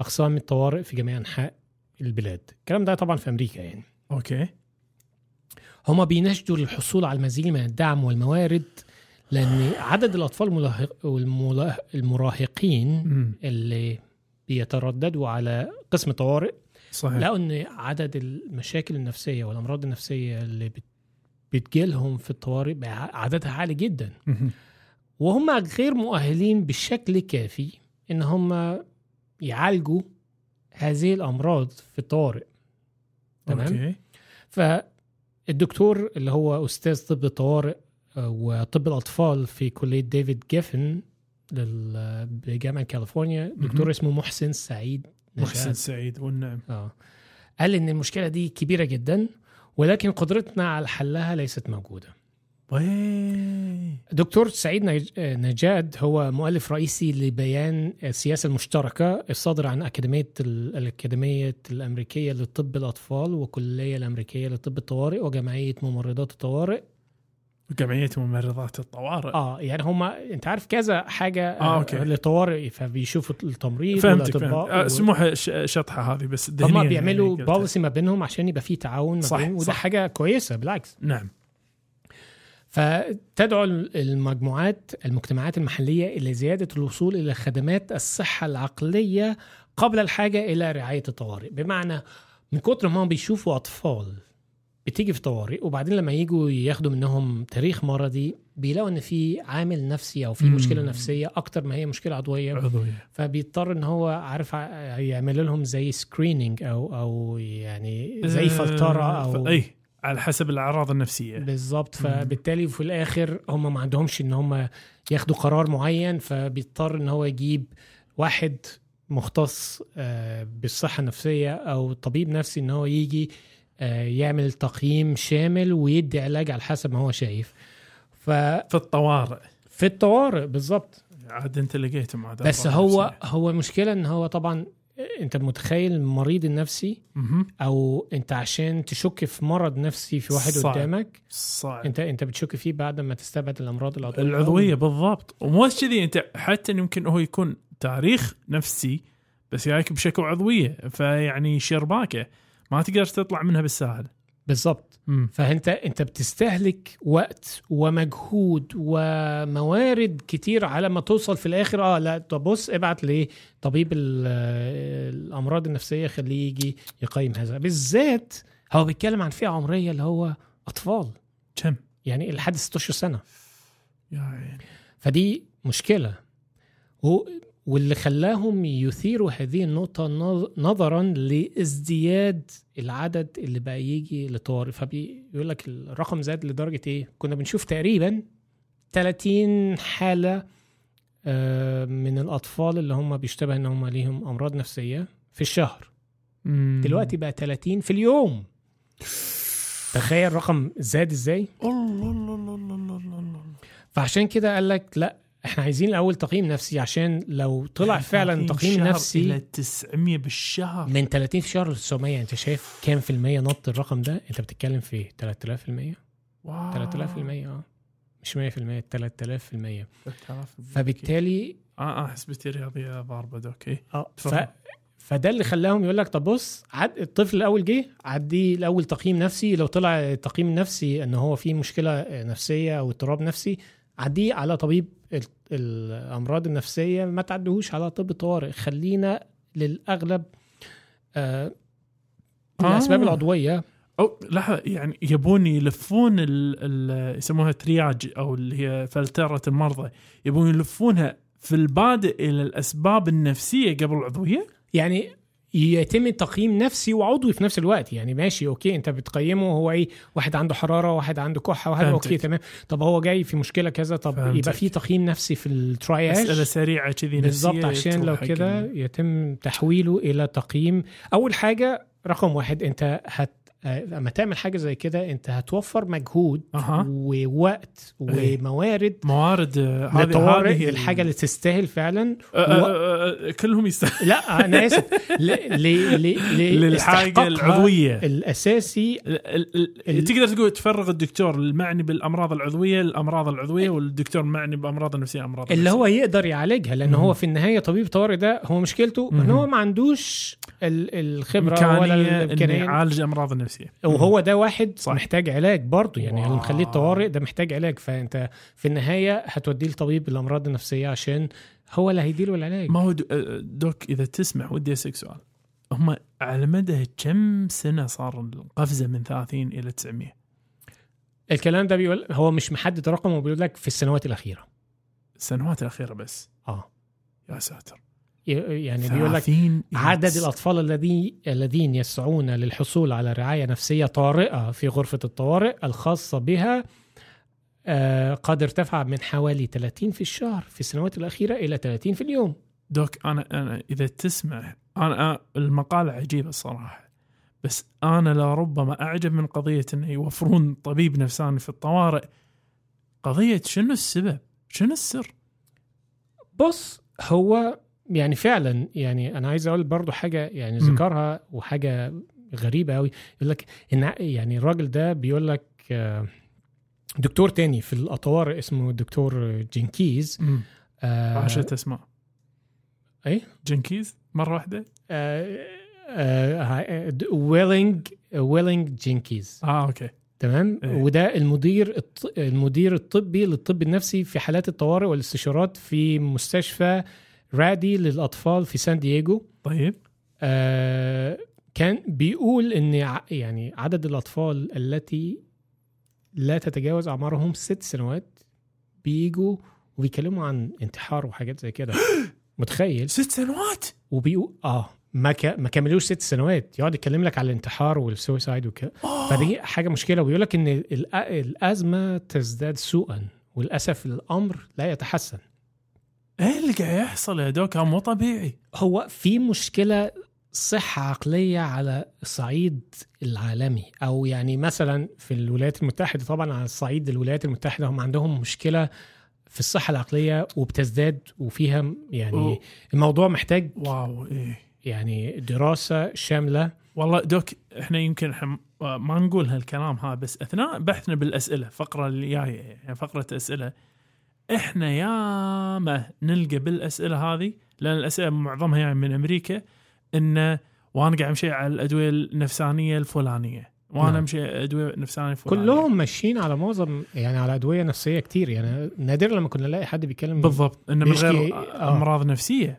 B: أقسام الطوارئ في جميع أنحاء البلاد. الكلام ده طبعا في أمريكا يعني.
A: أوكي.
B: هما بيناشدوا للحصول على المزيد من الدعم والموارد لأن عدد الأطفال الملاهق- المراهقين
A: امم
B: اللي بيترددوا على قسم الطوارئ
A: صحيح
B: لقوا إن عدد المشاكل النفسية والأمراض النفسية اللي بت- بتجيلهم في الطوارئ عددها عالي جدا. وهم غير مؤهلين بشكل كافي إن هم يعالجوا هذه الأمراض في الطوارئ تمام
A: أوكي
B: فالدكتور اللي هو أستاذ طب الطوارئ آه، وطب الأطفال في كلية ديفيد جيفن بجامعة كاليفورنيا دكتور. اسمه محسن سعيد.
A: محسن سعيد. والنعم
B: آه. قال إن المشكلة دي كبيرة جدا ولكن قدرتنا على حلها ليست
A: موجودة.
B: دكتور سعيد نج- نجاد هو مؤلف رئيسي لبيان السياسة المشتركة الصادر عن أكاديمية ال- الأكاديمية الأمريكية لطب الأطفال والكلية الأمريكية لطب الطوارئ وجمعية ممرضات الطوارئ.
A: جمعيه ممرضات الطوارئ
B: آه يعني هما أنت عارف كذا حاجة
A: آه، أوكي.
B: للطوارئ فبيشوفوا التمريض
A: فهمتك فهمت. آه،
B: و-
A: سموها ش- شطحة هذه بس
B: هما
A: يعني
B: بيعملوا
A: قلتها.
B: بوليسي ما بينهم عشان يبقى في تعاون ما بينهم وده
A: صح.
B: حاجة كويسة بالعكس
A: نعم
B: فتدعو المجموعات المجتمعات المحلية إلى زيادة الوصول إلى خدمات الصحة العقلية قبل الحاجة إلى رعاية الطوارئ بمعنى من كتر ما هم بيشوفوا أطفال بتيجي في طوارئ وبعدين لما يجوا ياخدوا منهم تاريخ مرضي بيلاقوا إن في عامل نفسي أو في. مشكلة نفسية أكتر ما هي مشكلة عضوية
A: عضوية
B: فبيضطر إن هو عارف يعمل لهم زي سكرينينج أو أو يعني زي فلترة أو
A: أي على حسب الأعراض النفسية
B: بالظبط. فبالتالي في الآخر هم ما عندهمش إن هم ياخدوا قرار معين فبيضطر إن هو يجيب واحد مختص آه، بالصحة النفسية أو طبيب نفسي إن هو يجي آه، يعمل تقييم شامل ويدي علاج على حسب ما هو شايف. ففي
A: في الطوارئ.
B: الطوارئ بالظبط
A: عاد انت لقيته مع
B: بس هو هو المشكلة إن هو طبعا أنت متخيل المريض النفسي؟
A: مهم.
B: أو أنت عشان تشك في مرض نفسي في واحد
A: صعب.
B: قدامك
A: صعب.
B: أنت أنت بتشك فيه بعد ما تستبعد الأمراض العضوية.
A: العضوية بالضبط. ومو كذي أنت حتى يمكن هو يكون تاريخ نفسي بس جايك بشكوى عضوية فيعني شرباكة. ما تقدر تطلع منها بالساهل
B: بالظبط
A: مم.
B: فأنت أنت بتستهلك وقت ومجهود وموارد كتير على ما توصل في الآخر. آه لا طب بص ابعت لطبيب ال- الأمراض النفسية خليه يجي يقيم هذا. بالذات هو بيتكلم عن فئة عمرية اللي هو أطفال.
A: كم؟
B: يعني لحد 16 سنة.
A: يا عيني.
B: فدي مشكلة. و... واللي خلاهم يثيروا هذه النقطة نظ- نظرا لازدياد العدد اللي بقى يجي لطوارئ فبيقول لك الرقم زاد لدرجة إيه؟ كنا بنشوف تقريبا 30 حالة آه، من الأطفال اللي هم بيشتبه إن هم ليهم أمراض نفسية في الشهر
A: مم.
B: دلوقتي بقى 30 في اليوم تخيل رقم زاد إزاي؟
A: الله الله الله الله الله
B: فعشان كده قال لك لا إحنا عايزين الأول تقييم نفسي عشان لو طلع فعلا
A: 30
B: تقييم نفسي
A: إلى 900 بالشهر.
B: من 30 في شهر ل 900 أنت شايف كام في المية نط الرقم ده؟ أنت بتتكلم في 3000 في المية.
A: واو.
B: 3000 في المية آه. مش 100 في المية 3000 في المية.
A: 3000
B: فبالتالي
A: آه آه حسبتي رياضيه ضاربه okay.
B: آه ف... فده اللي خلاهم يقول لك طب بص عد الطفل الأول جه عديه الأول تقييم نفسي. لو طلع التقييم النفسي إن هو فيه مشكلة نفسية أو اضطراب نفسي عديه على طبيب ال- الأمراض النفسية ما تعدهوش على طب الطوارئ خلينا للأغلب آه
A: آه.
B: الاسباب العضوية.
A: أو لحظة يعني يبون يلفون ال ال يسموها triage أو اللي هي فلترة المرضى يبون يلفونها في البادئ إلى الأسباب النفسية قبل العضوية؟
B: يعني يتم تقييم نفسي وعضوي في نفس الوقت. يعني ماشي okay أنت بتقيمه هو إيه؟ واحد عنده حرارة واحد عنده كحة واحد
A: فهمتك.
B: okay تمام. طب هو جاي في مشكلة كذا طب
A: فهمتك.
B: يبقى في تقييم نفسي في ال triage
A: اسئله سريعة كذي
B: بالظبط عشان لو كده يتم تحويله إلى تقييم. أول حاجة رقم واحد أنت هت لما تعمل حاجة زي كده انت هتوفر مجهود
A: أها.
B: ووقت
A: إيه.
B: وموارد
A: موارد آه، هذه
B: الحاجة اللي تستاهل فعلا
A: آه، آه، آه، آه، كلهم يستاهلون
B: لا أنا آسف ل... ل... ل... للحاجة
A: العضوية
B: الأساسي
A: ال- تقدر تقول تفرغ الدكتور المعني بالأمراض العضوية الأمراض العضوية والدكتور المعني بأمراض النفسية أمراض
B: اللي
A: النفسية.
B: هو يقدر يعالجها
A: لأن.
B: هو في النهاية طبيب الطوارئ ده هو مشكلته ان. هو ما عندوش ال- الخبرة ولا الإمكانية
A: يعالج أمراض النفسية
B: وهو ده واحد
A: صح.
B: محتاج علاج برضه يعني اللي. مخليه الطوارئ ده محتاج علاج. فأنت في النهاية هتوديه لطبيب الأمراض النفسية عشان هو اللي هيديله العلاج.
A: ما هو دو- دوك إذا تسمح ودي أسألك سؤال. هم على مدى كم سنة صار القفزة من 30 إلى 900
B: الكلام ده بيقول هو مش محدد رقم وبيقول لك في السنوات الأخيرة.
A: السنوات الأخيرة بس؟
B: آه.
A: يا ساتر.
B: يعني بيقول لك
A: 30 إلى
B: عدد الأطفال الذي الذين يسعون للحصول على رعاية نفسية طارئة في غرفة الطوارئ الخاصة بها آه، قد ارتفع من حوالي 30 في الشهر في السنوات الأخيرة إلى 30 في اليوم
A: دوك أنا أنا إذا تسمح أنا المقاله عجيبه الصراحة بس أنا لربما أعجب من قضية انه يوفرون طبيب نفساني في الطوارئ قضية شنو السبب؟ شنو السر؟
B: بص هو يعني فعلا يعني أنا عايز أقول برضو حاجة يعني. ذكرها وحاجة غريبة قوي يقول لك إن يعني الراجل ده بيقول لك آه، دكتور تاني في الأطوار اسمه دكتور جينكيز
A: امم
B: آه،
A: عشرة اسماء
B: إيه؟
A: جنكيز؟ مرة واحدة؟
B: آه، آه، د- ويلينج ويلينج جينكيز
A: آه okay.
B: تمام؟
A: إيه.
B: وده المدير الط- المدير الطبي للطب النفسي في حالات الطوارئ والاستشارات في مستشفى رادي للأطفال في سان دييغو.
A: طيب.
B: آه كان بيقول إن يعني عدد الأطفال التي لا تتجاوز أعمارهم ست سنوات بيجوا وبيتكلموا عن انتحار وحاجات زي كده. متخيل؟
A: ست سنوات؟
B: وبيقول آه ما ك... ما كملوش ست سنوات. يقعد يتكلم لك على الانتحار والسويسايد وكده
A: آه.
B: فدي حاجة مشكلة. وبيقول لك إن الأ- الأزمة تزداد سوءا. وللأسف الأمر لا يتحسن.
A: إيه اللي قاعد يحصل يا دوكا مو طبيعي.
B: هو في مشكلة صحة عقلية على الصعيد العالمي أو يعني مثلا في الولايات المتحدة طبعا على الصعيد الولايات المتحدة هم عندهم مشكلة في الصحة العقلية وبتزداد وفيها يعني
A: أوه.
B: الموضوع محتاج
A: واو إيه.
B: يعني دراسة شاملة.
A: والله دوك إحنا يمكن إحنا ما نقول هالكلام هذا بس أثناء بحثنا بالأسئلة الفقره اللي جاية يعني فقرة أسئلة إحنا ياما نلقى بالأسئلة هذه لأن الأسئلة معظمها يعني من أمريكا انه وأنا قاعد أمشي على الأدوية النفسانية الفلانية وأنا
B: نعم.
A: أمشي أدوية نفسانية فلانيه
B: كلهم ماشيين على معظم يعني على أدوية نفسية كتير يعني نادر لما كنا نلاقي حد بيتكلم
A: بالضبط إنه من غير
B: آه.
A: أمراض نفسية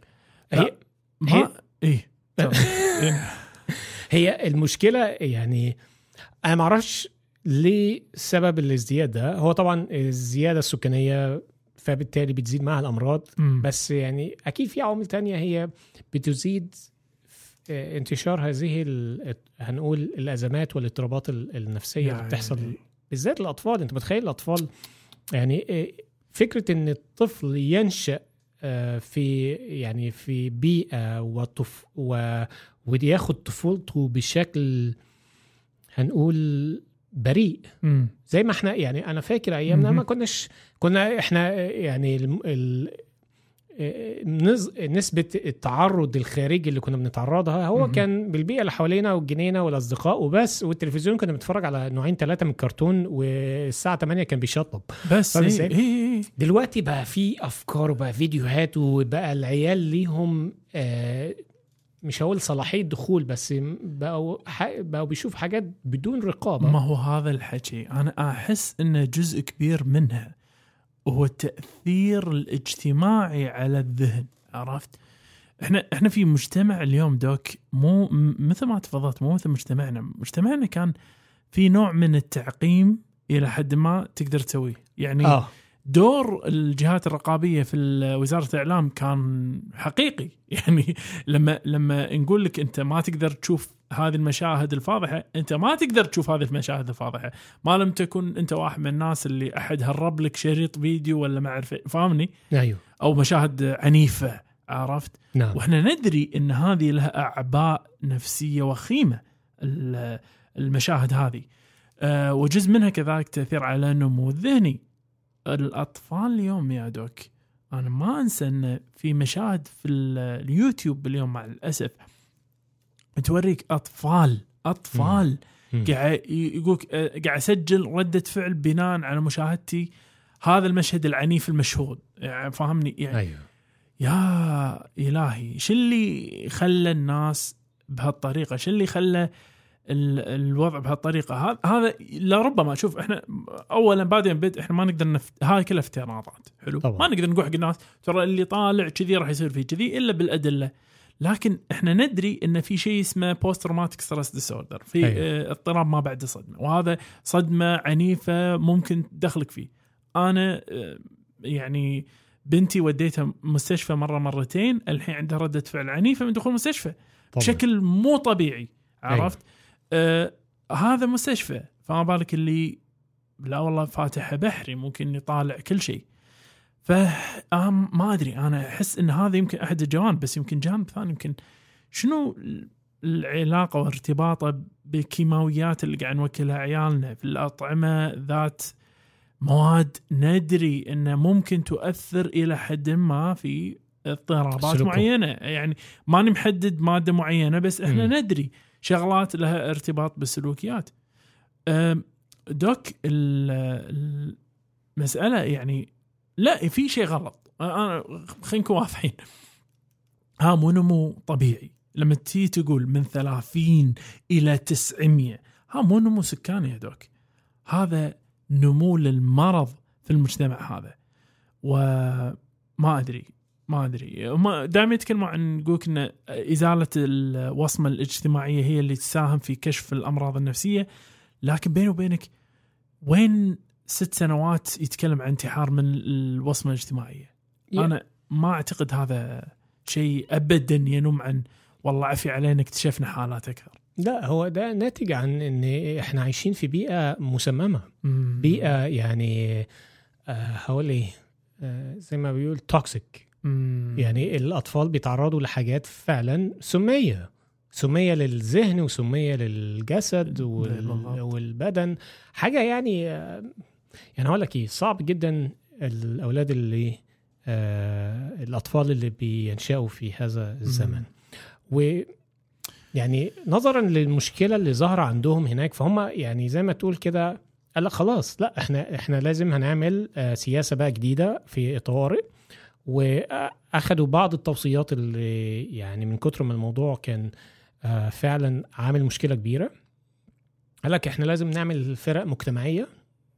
B: هي
A: ما إيه. إيه.
B: هي المشكلة يعني أنا ما أعرفش ليه سبب الازدياد ده هو طبعا الزيادة السكانية فبالتالي بتزيد معها الأمراض
A: مم.
B: بس يعني أكيد في عوامل تانية هي بتزيد انتشار هذه هنقول الأزمات والاضطرابات ال- النفسية
A: يا
B: اللي بتحصل
A: عيني.
B: بالذات الأطفال أنت متخيل الأطفال يعني آه، فكرة إن الطفل ينشأ آه، في يعني في بيئة وطف و وياخد طفولته بشكل هنقول بريء
A: مم.
B: زي ما إحنا يعني أنا فاكر
A: أيامنا.
B: ما كناش كنا إحنا يعني ال ال نسبة التعرض الخارجي اللي كنا بنتعرضها هو. كان بالبيئة اللي حوالينا والجنينة والأصدقاء وبس والتلفزيون كنا بنتفرج على نوعين ثلاثة من الكرتون والساعة 8 كان بيشطب
A: بس إيه
B: إزاي؟
A: إيه إيه.
B: دلوقتي بقى في أفكار وبقى فيديوهات وبقى العيال ليهم آه مش هقول صلاحية دخول بس بقوا بقوا بيشوفوا حاجات بدون رقابة.
A: ما هو هذا الحكي. أنا أحس انه جزء كبير منها هو التاثير الاجتماعي على الذهن عرفت؟ إحنا إحنا في مجتمع اليوم دوك مو مثل ما تفضلت مو مثل مجتمعنا. مجتمعنا كان في نوع من التعقيم إلى حد ما تقدر تسويه. يعني
B: آه.
A: دور الجهات الرقابية في وزارة الإعلام كان حقيقي. يعني لما لما نقول لك أنت ما تقدر تشوف هذه المشاهد الفاضحة أنت ما تقدر تشوف هذه المشاهد الفاضحة. ما لم تكن أنت واحد من الناس اللي أحد هرب لك شريط فيديو ولا ما أعرف إيه، فاهمني؟
B: أيوه.
A: أو مشاهد عنيفة عرفت؟
B: نعم.
A: وإحنا ندري إن هذه لها أعباء نفسية وخيمة ال- المشاهد هذه. أه وجزء منها كذلك تأثير على النمو الذهني الأطفال اليوم يا دوك أنا ما أنسى إن في مشاهد في ال- اليوتيوب اليوم مع الأسف توريك أطفال
B: أطفال.
A: قاعد يقولك أه، قاعد اسجل ردة فعل بناء على مشاهدتي هذا المشهد العنيف المشهود يعني فاهمني؟ يعني
B: أيوه.
A: يا إلهي شو اللي خلى الناس بهالطريقة؟ شو اللي خلى الوضع بهالطريقة. هذا هذا لربما شوف إحنا اولا بعدين بد إحنا ما نقدر نفت... هاي كلها افتراضات. حلو؟
B: طبعاً.
A: ما نقدر نقول حق الناس ترى اللي طالع كذي راح يصير فيه كذي إلا بالأدلة. لكن إحنا ندري إن في شيء اسمه post traumatic stress disorder في
B: أيوة.
A: آه اضطراب ما بعد الصدمه وهذا صدمة عنيفة ممكن تدخلك فيه. أنا آه يعني بنتي وديتها مستشفى مرة مرتين الحين عندها ردة فعل عنيفة من دخول المستشفى.
B: طبعاً.
A: بشكل مو طبيعي عرفت؟ آه هذا مستشفى فما بالك اللي لا والله فاتحة بحري ممكن يطالع كل شيء ف ما أدري أنا أحس إن هذا يمكن أحد الجوانب بس يمكن جانب ثاني يمكن شنو العلاقة وارتباطه بالكيماويات اللي قاعد نوكلها عيالنا في الأطعمة ذات مواد ندري انها ممكن تؤثر إلى حد ما في اضطرابات. معينة يعني ماني محدد مادة معينة بس إحنا
B: مم.
A: ندري شغلات لها ارتباط بالسلوكيات. دوك ال- المساله يعني لا في شيء غلط. أنا خلينا نكون واضحين. ها مو نمو طبيعي. لما تيجي تقول من 30 إلى 900 ها مو نمو سكاني يا دوك. هذا نمو للمرض في المجتمع هذا. وما أدري. ما أدري هم دائما يتكلموا عن يقولك إن إزالة الوصمة الاجتماعية هي اللي تساهم في كشف الأمراض النفسية لكن بيني وبينك وين ست سنوات يتكلم عن انتحار من الوصمة الاجتماعية؟
B: يا-
A: أنا ما أعتقد هذا شيء ابدا ينم عن والله عفي علينا اكتشفنا حالات أكثر.
B: لا هو ده ناتج عن إن إحنا عايشين في بيئة مسممة
A: مم.
B: بيئة يعني آه، هقول إيه آه، زي ما بيقول توكسيك
A: مم.
B: يعني الأطفال بيتعرضوا لحاجات فعلا سمية سمية للذهن وسمية للجسد وال... والبدن. حاجة يعني آه، يعني هقول لك إيه صعب جدا الأولاد اللي آه الأطفال اللي بينشأوا في هذا الزمن. و يعني نظرا للمشكلة اللي ظاهره عندهم هناك فهم يعني زي ما تقول كده قال خلاص لأ إحنا إحنا لازم هنعمل آه، سياسة بقى جديدة في طوارئ وأخدوا بعض التوصيات اللي يعني من كتر ما الموضوع كان آه، فعلا عامل مشكلة كبيرة. قال لك إحنا لازم نعمل فرق مجتمعية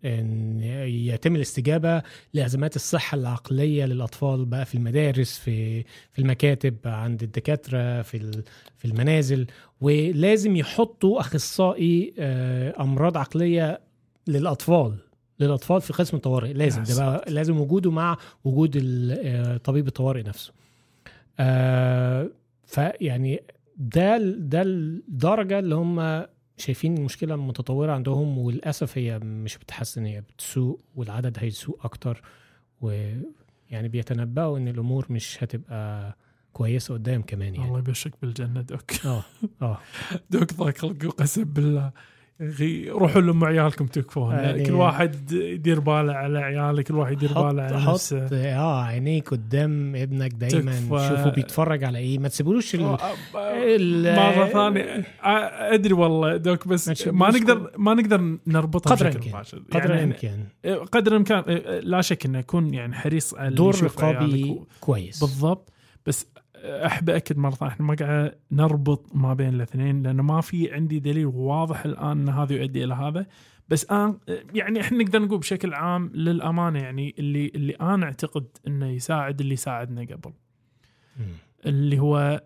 B: إن يتم الاستجابة لأزمات الصحة العقلية للأطفال بقى في المدارس في في المكاتب عند الدكاترة في في المنازل. ولازم يحطوا أخصائي آه، أمراض عقلية للأطفال. للأطفال في قسم الطوارئ لازم ده بقى لازم وجوده مع وجود آه، طبيب الطوارئ نفسه. آه، فيعني ده ده الدرجة اللي هم شايفين المشكلة متطورة عندهم وللأسف هي مش بتحسن هي بتسوء والعدد هيسوء أكتر ويعني بيتنبأوا إن الأمور مش هتبقى كويسة قدام كمان يعني.
A: الله يبشرك بالجنة دوك.
B: آه آه.
A: دوك ضاق قسم بالله. أخي روحوا لأم عيالكم تكفون.
B: يعني-
A: كل واحد يدير باله على عياله كل واحد يدير باله
B: حط
A: على
B: حط
A: نفسه.
B: آه عينيك قدام ابنك دايما. شوفوا بيتفرج على إيه؟ ما تسيبولوش ال... ال-
A: مرة ثانية. آه، أدري والله دوك بس ما نقدر ما نقدر نربطها
B: قدر
A: بشكل
B: الامكان
A: مباشر.
B: قدر
A: يعني
B: الامكان
A: قدر الامكان آه، لا شك إنه يكون يعني حريص على
B: دور رقابي كويس.
A: بالضبط. بس أحب أكد مرة ثانية إحنا ما قاعد نربط ما بين الاثنين لأنه ما في عندي دليل واضح الآن إن هذا يؤدي إلى هذا. بس أنا يعني إحنا نقدر نقول بشكل عام للأمانة يعني اللي اللي أنا أعتقد إنه يساعد اللي ساعدنا قبل. اللي هو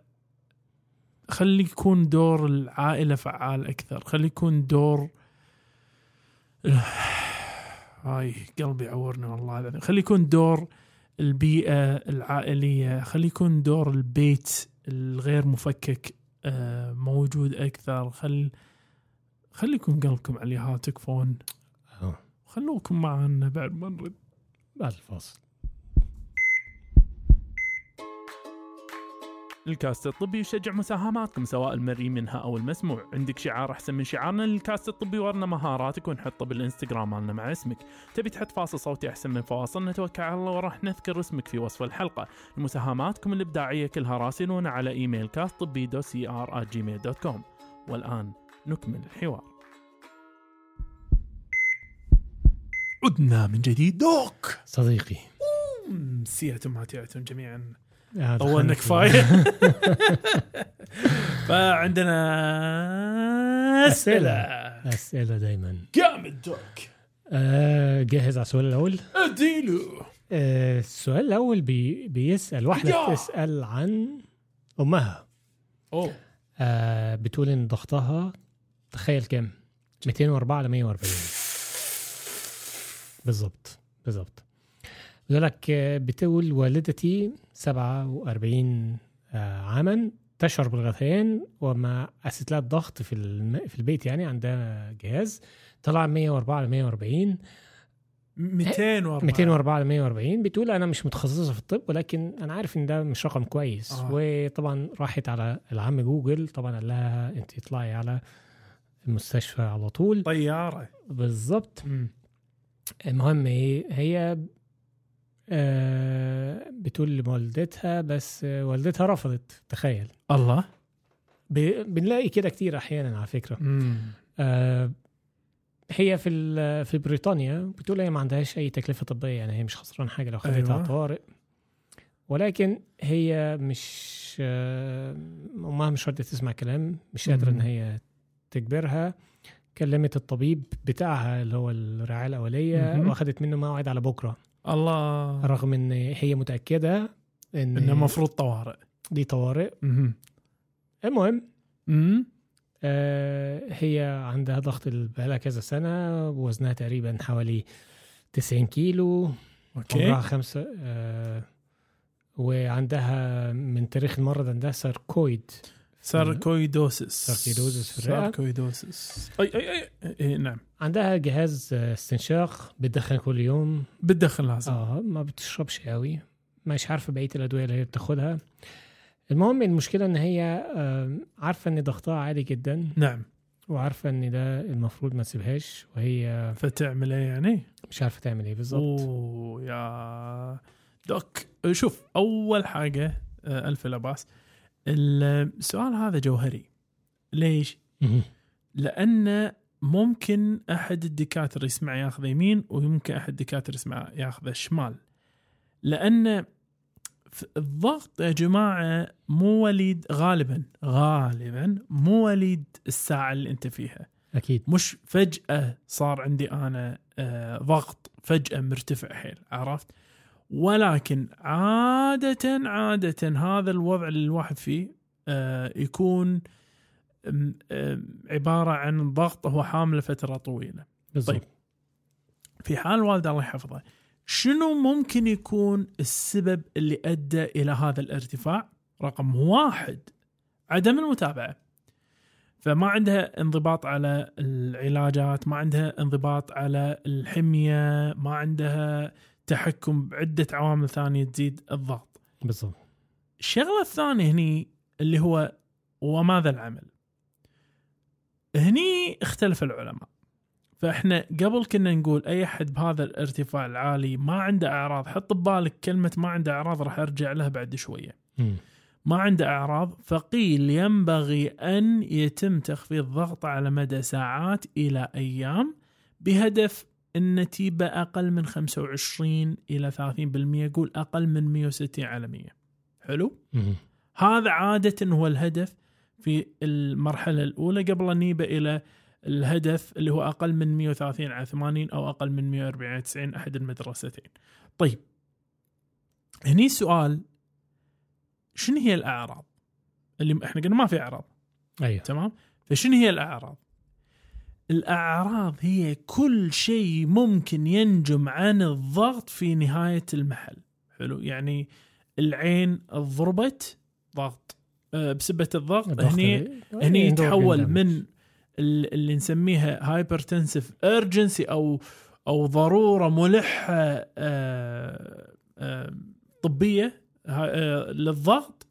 A: خلي يكون دور العائلة فعال أكثر خلي يكون دور هاي قلبي يعورني والله خلي يكون دور البيئة العائلية. خلي يكون دور البيت الغير مفكك آه، موجود أكثر. خل خليكم قلبكم عليها تكفون
B: آه.
A: خلوكم معنا بعد ما نرد.
B: بعد الفاصل.
A: الكاست الطبي يشجع مساهماتكم سواء المرئي منها أو المسموع. عندك شعار أحسن من شعارنا للكاست الطبي ورنا مهاراتك ونحطه بالإنستغرام مالنا مع اسمك. تبي تحط فاصل صوتي أحسن من فواصل؟ نتوكل على الله وراح نذكر اسمك في وصف الحلقة. مساهماتكم الإبداعية كلها راسلونا على إيميل كاست طبي دو سي ار جيميل dot com والآن نكمل الحوار. عدنا من جديد. Doc!
B: صديقي.
A: سيئة ماتعة جميعا. طولنا
B: في-
A: كفايه فعندنا أسئلة.
B: أسئلة. دايما.
A: جامد دوك
B: آه جاهز على السؤال الأول؟
A: أديله.
B: آه السؤال الأول بي بيسأل
A: واحدة.
B: بتسأل عن أمها.
A: أوه.
B: آه بتقول إن ضغطها تخيل كام؟ 204 على 140 بالظبط بالظبط. بيقول لك آه، بتقول والدتي 47 آه، عاما تشعر بالغثيان وما قست لها الضغط في الم... في البيت يعني عندها جهاز. طلع 104 على 140
A: 204
B: 204 على 140 بتقول أنا مش متخصصة في الطب ولكن أنا عارف إن ده مش رقم كويس.
A: آه.
B: وطبعا راحت على العم جوجل طبعا قال لها أنت اطلعي على المستشفى على طول.
A: طيارة.
B: بالظبط. المهم إيه هي بتقول لوالدتها بس آه، والدتها رفضت تخيل
A: الله
B: بنلاقي كده كتير أحيانا على
A: فكرة.
B: آه هي في في بريطانيا بتقول هي ما عندهاش أي تكلفة طبية يعني هي مش خسران حاجة لو خدتها
A: أيوة.
B: طوارئ ولكن هي مش آه، أمها مش راضية تسمع كلام مش قادرة
A: إن.
B: هي تجبرها كلمت الطبيب بتاعها اللي هو الرعاية
A: الأولية.
B: وأخدت منه موعد على بكرة
A: الله.
B: رغم إن هي متأكدة إن
A: انه المفروض طوارئ.
B: دي طوارئ.
A: مهم.
B: المهم
A: مم.
B: آه، هي عندها ضغط بقالها كذا سنة وزنها تقريبا حوالي 90 كيلو عمرها
A: okay
B: خمسة آه، وعندها من تاريخ المرض عندها sarcoid.
A: sarcoidosis
B: sarcoidosis في الرئة.
A: sarcoidosis أي أي أي, أي نعم.
B: عندها جهاز استنشاق بتدخن كل يوم.
A: بتدخل لازم.
B: آه ما بتشربش قوي. مش عارفة بقية الأدوية اللي هي بتاخدها. المهم المشكلة إن هي آه، عارفة إن ضغطها عالي جدا.
A: نعم.
B: وعارفة إن ده المفروض ما تسيبهاش. وهي
A: فتعمل إيه يعني؟
B: مش عارفة تعمل إيه بالظبط.
A: أوه يا دوك. شوف أول حاجة آه، ألف لا باس السؤال هذا جوهري. ليش؟ لأن ممكن أحد الدكاترة يسمع ياخذ يمين ويمكن أحد الدكاترة يسمع ياخذ شمال. لأن ف- الضغط يا جماعة مو وليد غالبا غالبا مو وليد الساعة اللي أنت فيها.
B: أكيد.
A: مش فجأة صار عندي أنا آه، ضغط فجأة مرتفع حيل عرفت؟ ولكن عادة عادة هذا الوضع اللي الواحد فيه آه، يكون آم، عبارة عن ضغط هو حامل فترة طويلة.
B: بالظبط
A: طيب. في حال والده الله يحفظه شنو ممكن يكون السبب اللي أدى إلى هذا الارتفاع؟ رقم واحد عدم المتابعة. فما عندها انضباط على العلاجات ما عندها انضباط على الحمية ما عندها تحكم بعدة عوامل ثانية تزيد الضغط.
B: بالظبط
A: الشغلة الثانية هني اللي هو وماذا العمل؟ هني اختلف العلماء. فإحنا قبل كنا نقول أي أحد بهذا الارتفاع العالي ما عنده أعراض حط ببالك كلمة ما عنده أعراض راح أرجع لها بعد شوية.
B: مم.
A: ما عنده أعراض فقيل ينبغي أن يتم تخفيض ضغطه على مدى ساعات إلى أيام بهدف النتيبه أقل من 25 إلى 30% يقول أقل من 160 على 100 حلو. هذا عادة هو الهدف في المرحلة الأولى قبل أن يبقى إلى الهدف اللي هو أقل من 130 على 80 أو أقل من 140 على 90 أحد المدرستين. طيب. هني سؤال شنو هي الأعراض؟ اللي إحنا قلنا ما في أعراض.
B: أيوه.
A: تمام؟ فشنو هي الأعراض؟ الأعراض هي كل شيء ممكن ينجم عن الضغط في نهاية المحل. حلو؟ يعني العين ضربت ضغط. آه، بسبة الضغط هني هني
B: indoor
A: يتحول. من ال- اللي نسميها hypertensive urgency أو أو ضرورة ملحة آه، آه، طبية للضغط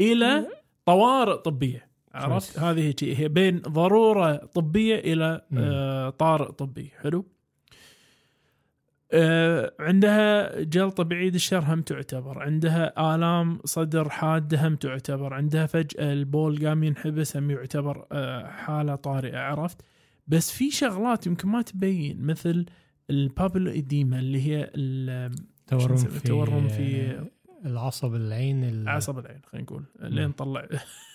A: إلى طوارئ طبية. عرفت. هذه هي بين ضرورة طبية
B: إلى.
A: آه، طارئ طبي. حلو؟ آه، عندها جلطة بعيد الشر هم تعتبر. عندها آلام صدر حادة هم تعتبر. عندها فجأة البول قام ينحبس هم يعتبر آه، حالة طارئة عرفت؟ بس في شغلات يمكن ما تبين مثل البابلو إديما اللي هي ال-
B: تورم
A: شو نسميه؟
B: في
A: في
B: العصب العين ال-
A: عصب العين خلينا نقول لين نطلع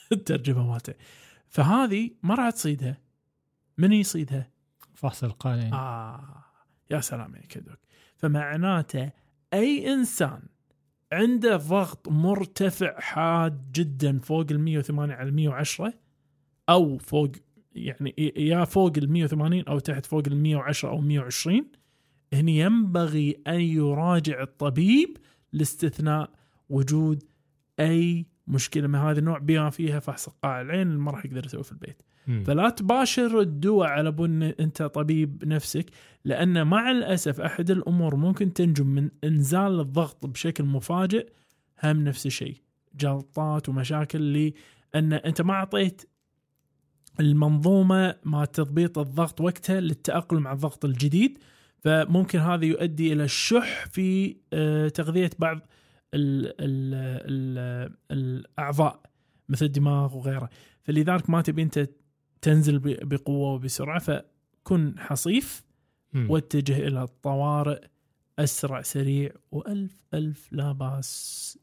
A: الترجمة مالته. فهذه ما راح تصيدها من يصيدها؟
B: فحص القائم
A: آه. يا سلام عليك يا دوك. فمعناته أي إنسان عنده ضغط مرتفع حاد جدا فوق ال 108 على 110 أو فوق يعني يا فوق ال 180 أو تحت فوق ال 110 أو 120 هنا ينبغي أن يراجع الطبيب لاستثناء وجود أي مشكلة من هذا النوع بما فيها فحص قاع العين ما راح يقدر يسويه في البيت.
B: مم.
A: فلا تباشر الدواء على بن أنت طبيب نفسك لأن مع الأسف أحد الأمور ممكن تنجم من إنزال الضغط بشكل مفاجئ هم نفس الشيء جلطات ومشاكل لأن أنت ما أعطيت المنظومة ما تضبيط الضغط وقتها للتأقلم مع الضغط الجديد فممكن هذا يؤدي إلى الشح في آه، تغذية بعض ال ال ال الأعضاء مثل الدماغ وغيره فلذلك ما تبي انت تنزل بقوة وبسرعة فكن حصيف. واتجه إلى الطوارئ أسرع سريع وألف ألف لا باس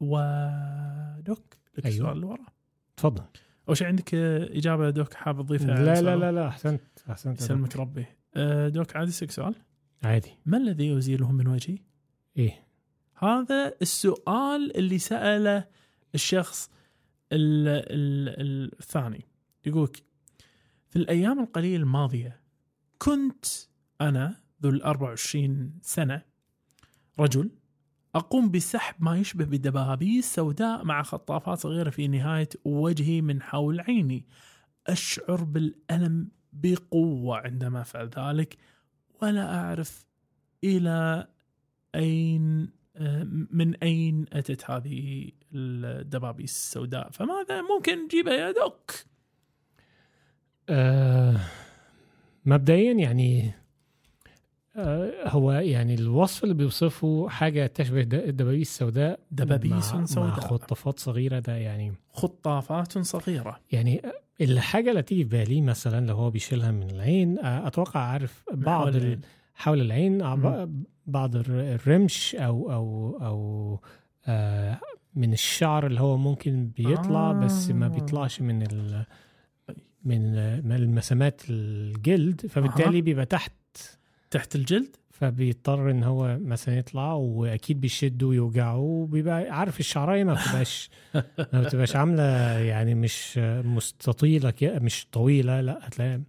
A: ودوك لك
B: أيوة.
A: السؤال اللي وراه
B: تفضل
A: أول شيء عندك إجابة دوك حاب تضيفها
B: لا لا؟ لا لا أحسنت أحسنت
A: يسلمك. ربي آه، دوك عادي اسالك سؤال
B: عادي
A: ما الذي يزيله من وجهي؟
B: إيه
A: هذا السؤال اللي سأله الشخص ال ال الثاني. يقولك في الأيام القليلة الماضية كنت أنا ذو ال 24 سنة رجل أقوم بسحب ما يشبه بدبابيس سوداء مع خطافات صغيرة في نهاية وجهي من حول عيني. أشعر بالألم بقوة عندما أفعل ذلك ولا أعرف إلى أين من أين أتت هذه الدبابيس السوداء؟ فماذا ممكن نجيبها يا دوك؟
B: آه مبدئيا يعني آه هو يعني الوصف اللي بيوصفه حاجة تشبه الدبابيس السوداء
A: دبابيس
B: مع, مع
A: سوداء.
B: خطافات صغيرة ده يعني
A: خطافات صغيرة.
B: يعني الحاجة اللي تيجي في بالي مثلا لو هو بيشيلها من العين آه، أتوقع عارف بعض
A: حول
B: ال-
A: العين.
B: حول العين آه، بعض الر- الرمش أو أو أو آه من الشعر اللي هو ممكن بيطلع آه. بس ما
A: آه.
B: بيطلعش من ال من المسامات الجلد فبالتالي
A: أها.
B: بيبقى تحت
A: تحت الجلد
B: فبيضطر إن هو مثلا يطلع وأكيد بيشده ويوجعه وبيبقى عارف الشعراية ما بتبقاش ما بتبقاش عاملة يعني مش مستطيلة مش طويلة لأ هتلاقيها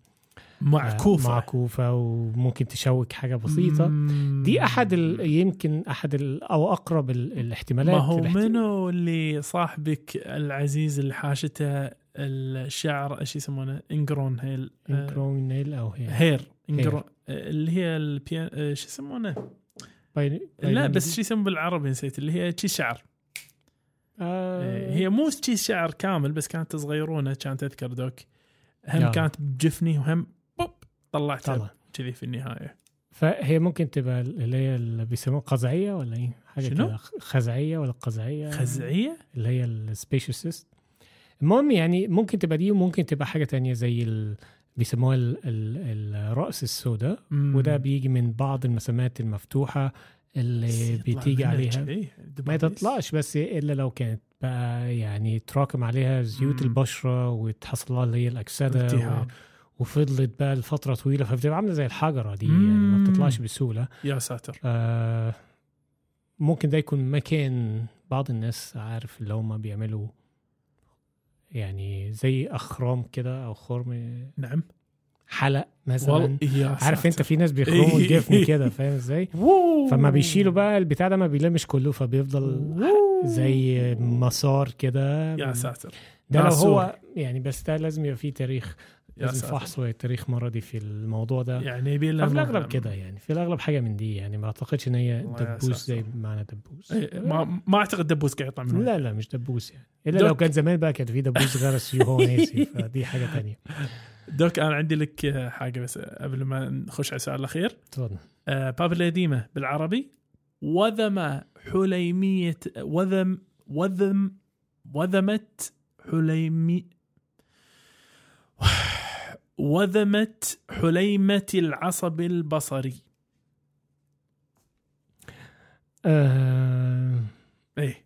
A: معكوفة.
B: معكوفة وممكن تشوك حاجة بسيطة.
A: مم.
B: دي أحد ال... يمكن أحد ال... أو أقرب ال... الاحتمالات.
A: ما هو
B: الاحت-
A: منو اللي صاحبك العزيز اللي حاشته الشعر إيش يسمونه؟ ingrown hair آه،
B: ingrown nail أو هي
A: hair. ingrown آه، اللي هي البيان آه، شو يسمونه؟
B: باين...
A: لا بس شو يسمونه بالعربي نسيت اللي هي شي شعر.
B: آه...
A: هي مو شي شعر كامل بس كانت صغيرونة كانت أذكر دوك. هم. كانت بجفني وهم بوب طلعتها
B: طلع
A: كذي في النهاية
B: فهي ممكن تبقى اللي هي اللي بيسموها قزعية ولا إيه؟ حاجة
A: شنو؟
B: كده خزعية ولا قزعية
A: خزعية
B: اللي هي السبيشيسست المهم يعني ممكن تبقى دي وممكن تبقى حاجة تانية زي ال... بيسموها ال... ال... الرأس السوداء. وده بيجي من بعض المسامات
A: المفتوحة
B: اللي بتيجي عليها ما. تطلعش بس إلا لو كانت بقى يعني تراكم عليها زيوت
A: مم.
B: البشرة وتحصل لها اللي هي
A: الأكسدة
B: وفضلت بقى لفترة طويلة فبتبقى عاملة زي الحجرة دي يعني ما. بتطلعش بسهولة
A: يا ساتر
B: آه ممكن ده يكون مكان بعض الناس عارف اللي هم بيعملوا يعني زي أخرام كده أو خرم
A: نعم
B: حلق مثلا عارف
A: أنت.
B: في ناس بيخرموا الجفن كده فاهم
A: إزاي.
B: فما بيشيلوا بقى البتاع ده ما بيلمش كله فبيفضل. زي مسار كده
A: يا ساتر
B: ده لو
A: معسول.
B: هو يعني بس ده لازم يبقى فيه تاريخ لازم
A: ساتر.
B: فحص وتاريخ مرضي في الموضوع ده.
A: يعني يبي
B: ففي
A: الأغلب
B: كده يعني في الأغلب حاجة من دي يعني ما أعتقدش إن هي دبوس زي. معنى دبوس.
A: إيه، ما ما أعتقد دبوس قاعد يطلع منه
B: لا لا مش دبوس يعني.
A: إلا.
B: لو كان زمان بقى كان في دبوس غرس وهو ناسي فدي حاجة تانية.
A: دوك أنا عندي لك حاجة بس قبل ما نخش على السؤال الأخير.
B: تفضل.
A: آه، باب القديمه بالعربي. وذم حليمية وذم وذم وذمت حليمي وذمت حليمة العصب البصري.
B: آه...
A: إيه.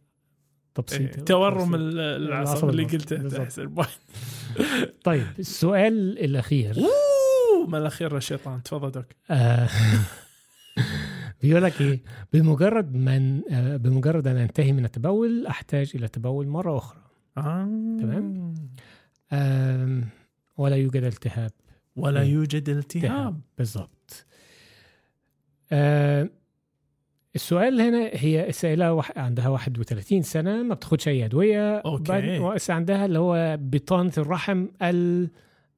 B: تبسيط
A: إيه، تورم العصب اللي قلته. تحسن
B: طيب السؤال الأخير.
A: أوه ما الأخير الشيطان تفضل دوك
B: آه... بيقول لك إيه؟ بمجرد من آه بمجرد أن أنتهي من التبول أحتاج إلى تبول مرة أخرى.
A: آه.
B: تمام. آه... ولا يوجد التهاب
A: ولا
B: إيه.
A: يوجد التهاب
B: بالضبط آه السؤال هنا هي السائله وح... عندها 31 سنة ما بتاخدش أي
A: أدوية.
B: بعد- بس عندها اللي هو بطانه الرحم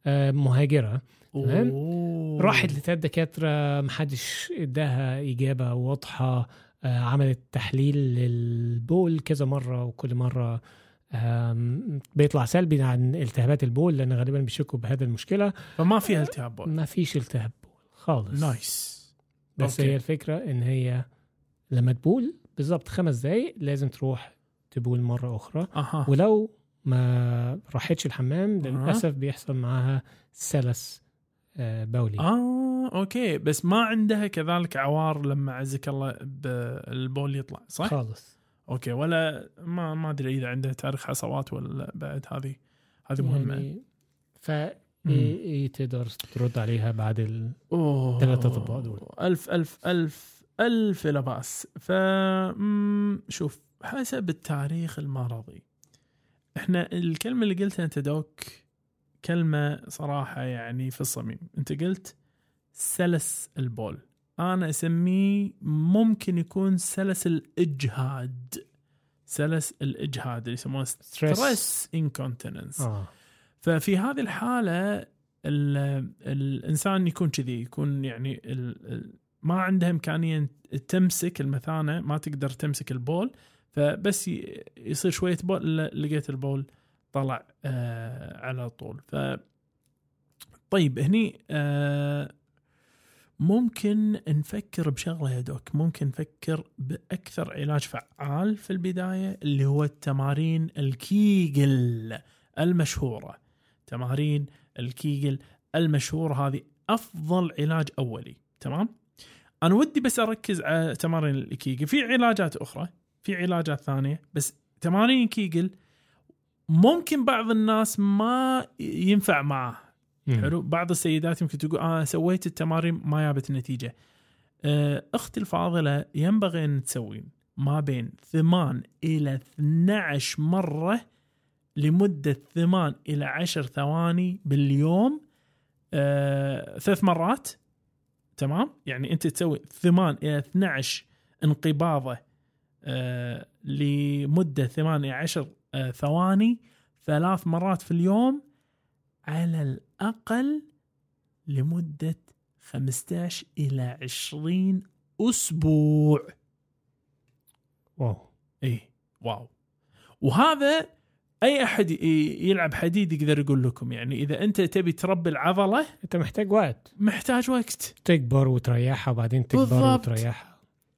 B: المهاجره تمام.
A: أوه.
B: راحت لثلاث دكاترة محدش اداها إجابة واضحة آه عملت تحليل للبول كذا مرة وكل مرة بيطلع سلبي عن التهابات البول لأن غالبا بيشكوا بهذا المشكلة.
A: فما فيها التهاب بول.
B: ما فيش التهاب بول خالص.
A: nice.
B: بس
A: okay.
B: هي الفكرة إن هي لما تبول بالظبط خمس دقايق لازم تروح تبول مرة أخرى.
A: أها.
B: ولو ما راحتش الحمام. للأسف بيحصل معاها سلس آه، بولي
A: آه okay. بس ما عندها كذلك عوار لما عزك الله بالبول يطلع صح؟
B: خالص.
A: okay ولا ما ما أدري إذا عندها تاريخ حصوات ولا بعد هذه هذه مهمة.
B: يعني ف تقدر ترد عليها بعد ال...
A: أوه.
B: ثلاثة أطباق دول.
A: ألف ألف ألف ألف لا بأس. ف شوف حسب التاريخ المرضي. إحنا الكلمة اللي قلتها أنت doc كلمة صراحة يعني في الصميم. أنت قلت سلس البول. أنا أسميه ممكن يكون سلس الإجهاد. سلس الإجهاد اللي يسمونه stress incontinence
B: آه.
A: ففي هذه الحالة ال- الإنسان يكون كذي يكون يعني ما عنده إمكانية تمسك المثانة ما تقدر تمسك البول فبس يصير شوية بول لقيت البول طلع آه على طول. ف طيب هني آه ممكن نفكر بشغلة يا دوك. ممكن نفكر بأكثر علاج فعال في البداية اللي هو التمارين الكيجل المشهورة. تمارين الكيجل المشهورة هذه أفضل علاج أولي. تمام؟ أنا ودي بس أركز على تمارين الكيجل. في علاجات أخرى في علاجات ثانية بس تمارين الكيجل ممكن بعض الناس ما ينفع معاه
B: مم.
A: حلو. بعض السيدات يمكن تقول أنا سويت التمارين ما جابت النتيجة. آه، أختي الفاضلة ينبغي أن تسوين ما بين ثمان إلى 12 مرة لمدة ثمان إلى عشر ثواني باليوم. آه، ثلاث مرات. تمام؟ يعني أنت تسوي ثمان إلى 12 انقباضة آه، لمدة ثمان إلى عشر آه، ثواني ثلاث مرات في اليوم. على الأقل لمدة 15 إلى 20 أسبوع.
B: واو.
A: إيه واو. وهذا أي أحد ي- يلعب حديد يقدر يقول لكم يعني إذا أنت تبي تربي العضلة
B: أنت محتاج وقت.
A: محتاج وقت.
B: تكبر وتريحها وبعدين تكبر
A: بالضبط.
B: وتريحها.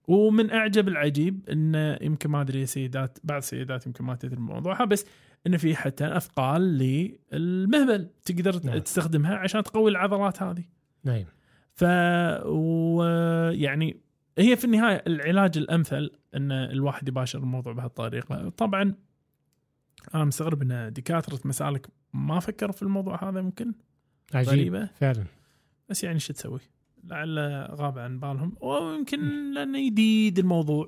A: ومن أعجب العجيب أن يمكن ما أدري سيدات بعض السيدات يمكن ما تدري بموضوعها بس أن في حتى أثقال للمهبل تقدر
B: نعم.
A: تستخدمها عشان تقوي العضلات هذه.
B: نعم.
A: ف ويعني هي في النهاية العلاج الأمثل إن الواحد يباشر الموضوع بهالطريقة. طبعا أنا مستغرب إن دكاترة مسالك ما فكروا في الموضوع هذا ممكن.
B: عجيب
A: غريبة.
B: فعلا.
A: بس يعني شو تسوي؟ لعل غاب عن بالهم. ويمكن لأنه جديد الموضوع.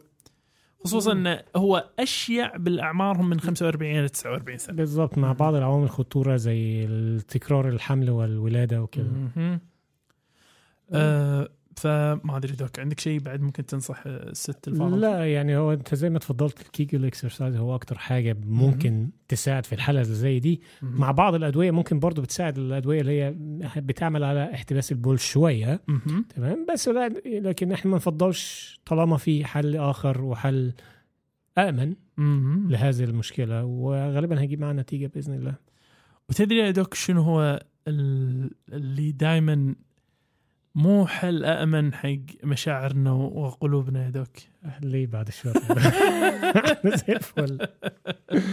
A: خصوصا انه هو أشيع بالأعمار هم من 45 إلى 49 سنة.
B: بالضبط مع بعض العوامل الخطورة زي تكرار الحمل والولادة وكده.
A: آه فما أدري doc عندك شيء بعد ممكن تنصح الست الفاضل
B: لا يعني هو أنت زي ما تفضلت ال Kegel exercise هو أكتر حاجة ممكن تساعد في الحالة اللي زي دي
A: مهم.
B: مع بعض الأدوية ممكن برضو بتساعد الأدوية اللي هي بتعمل على احتباس البول
A: شوية.
B: تمام بس لا لكن إحنا ما نفضلش طالما في حل آخر وحل
A: آمن.
B: لهذه المشكلة وغالبا هيجيب معنا نتيجة بإذن الله
A: وتدري يا دوك شنو هو ال- اللي دائما مو حل آمن حق مشاعرنا وقلوبنا يا دوك.
B: ليه بعد الفل.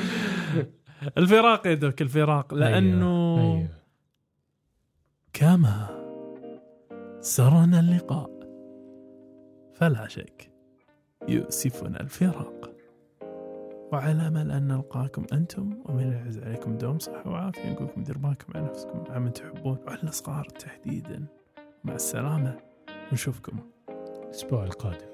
A: الفراق يا دوك الفراق. لأنه
B: أيوه.
A: كما سرنا اللقاء فلا شك يؤسفنا الفراق. وعلى امل ان نلقاكم أنتم ومن يعز عليكم دوم صحة وعافية. نقول لكم دير بالكم على نفسكم على من تحبون وعلى الصغار تحديدا. مع السلامة ونشوفكم
B: الأسبوع القادم.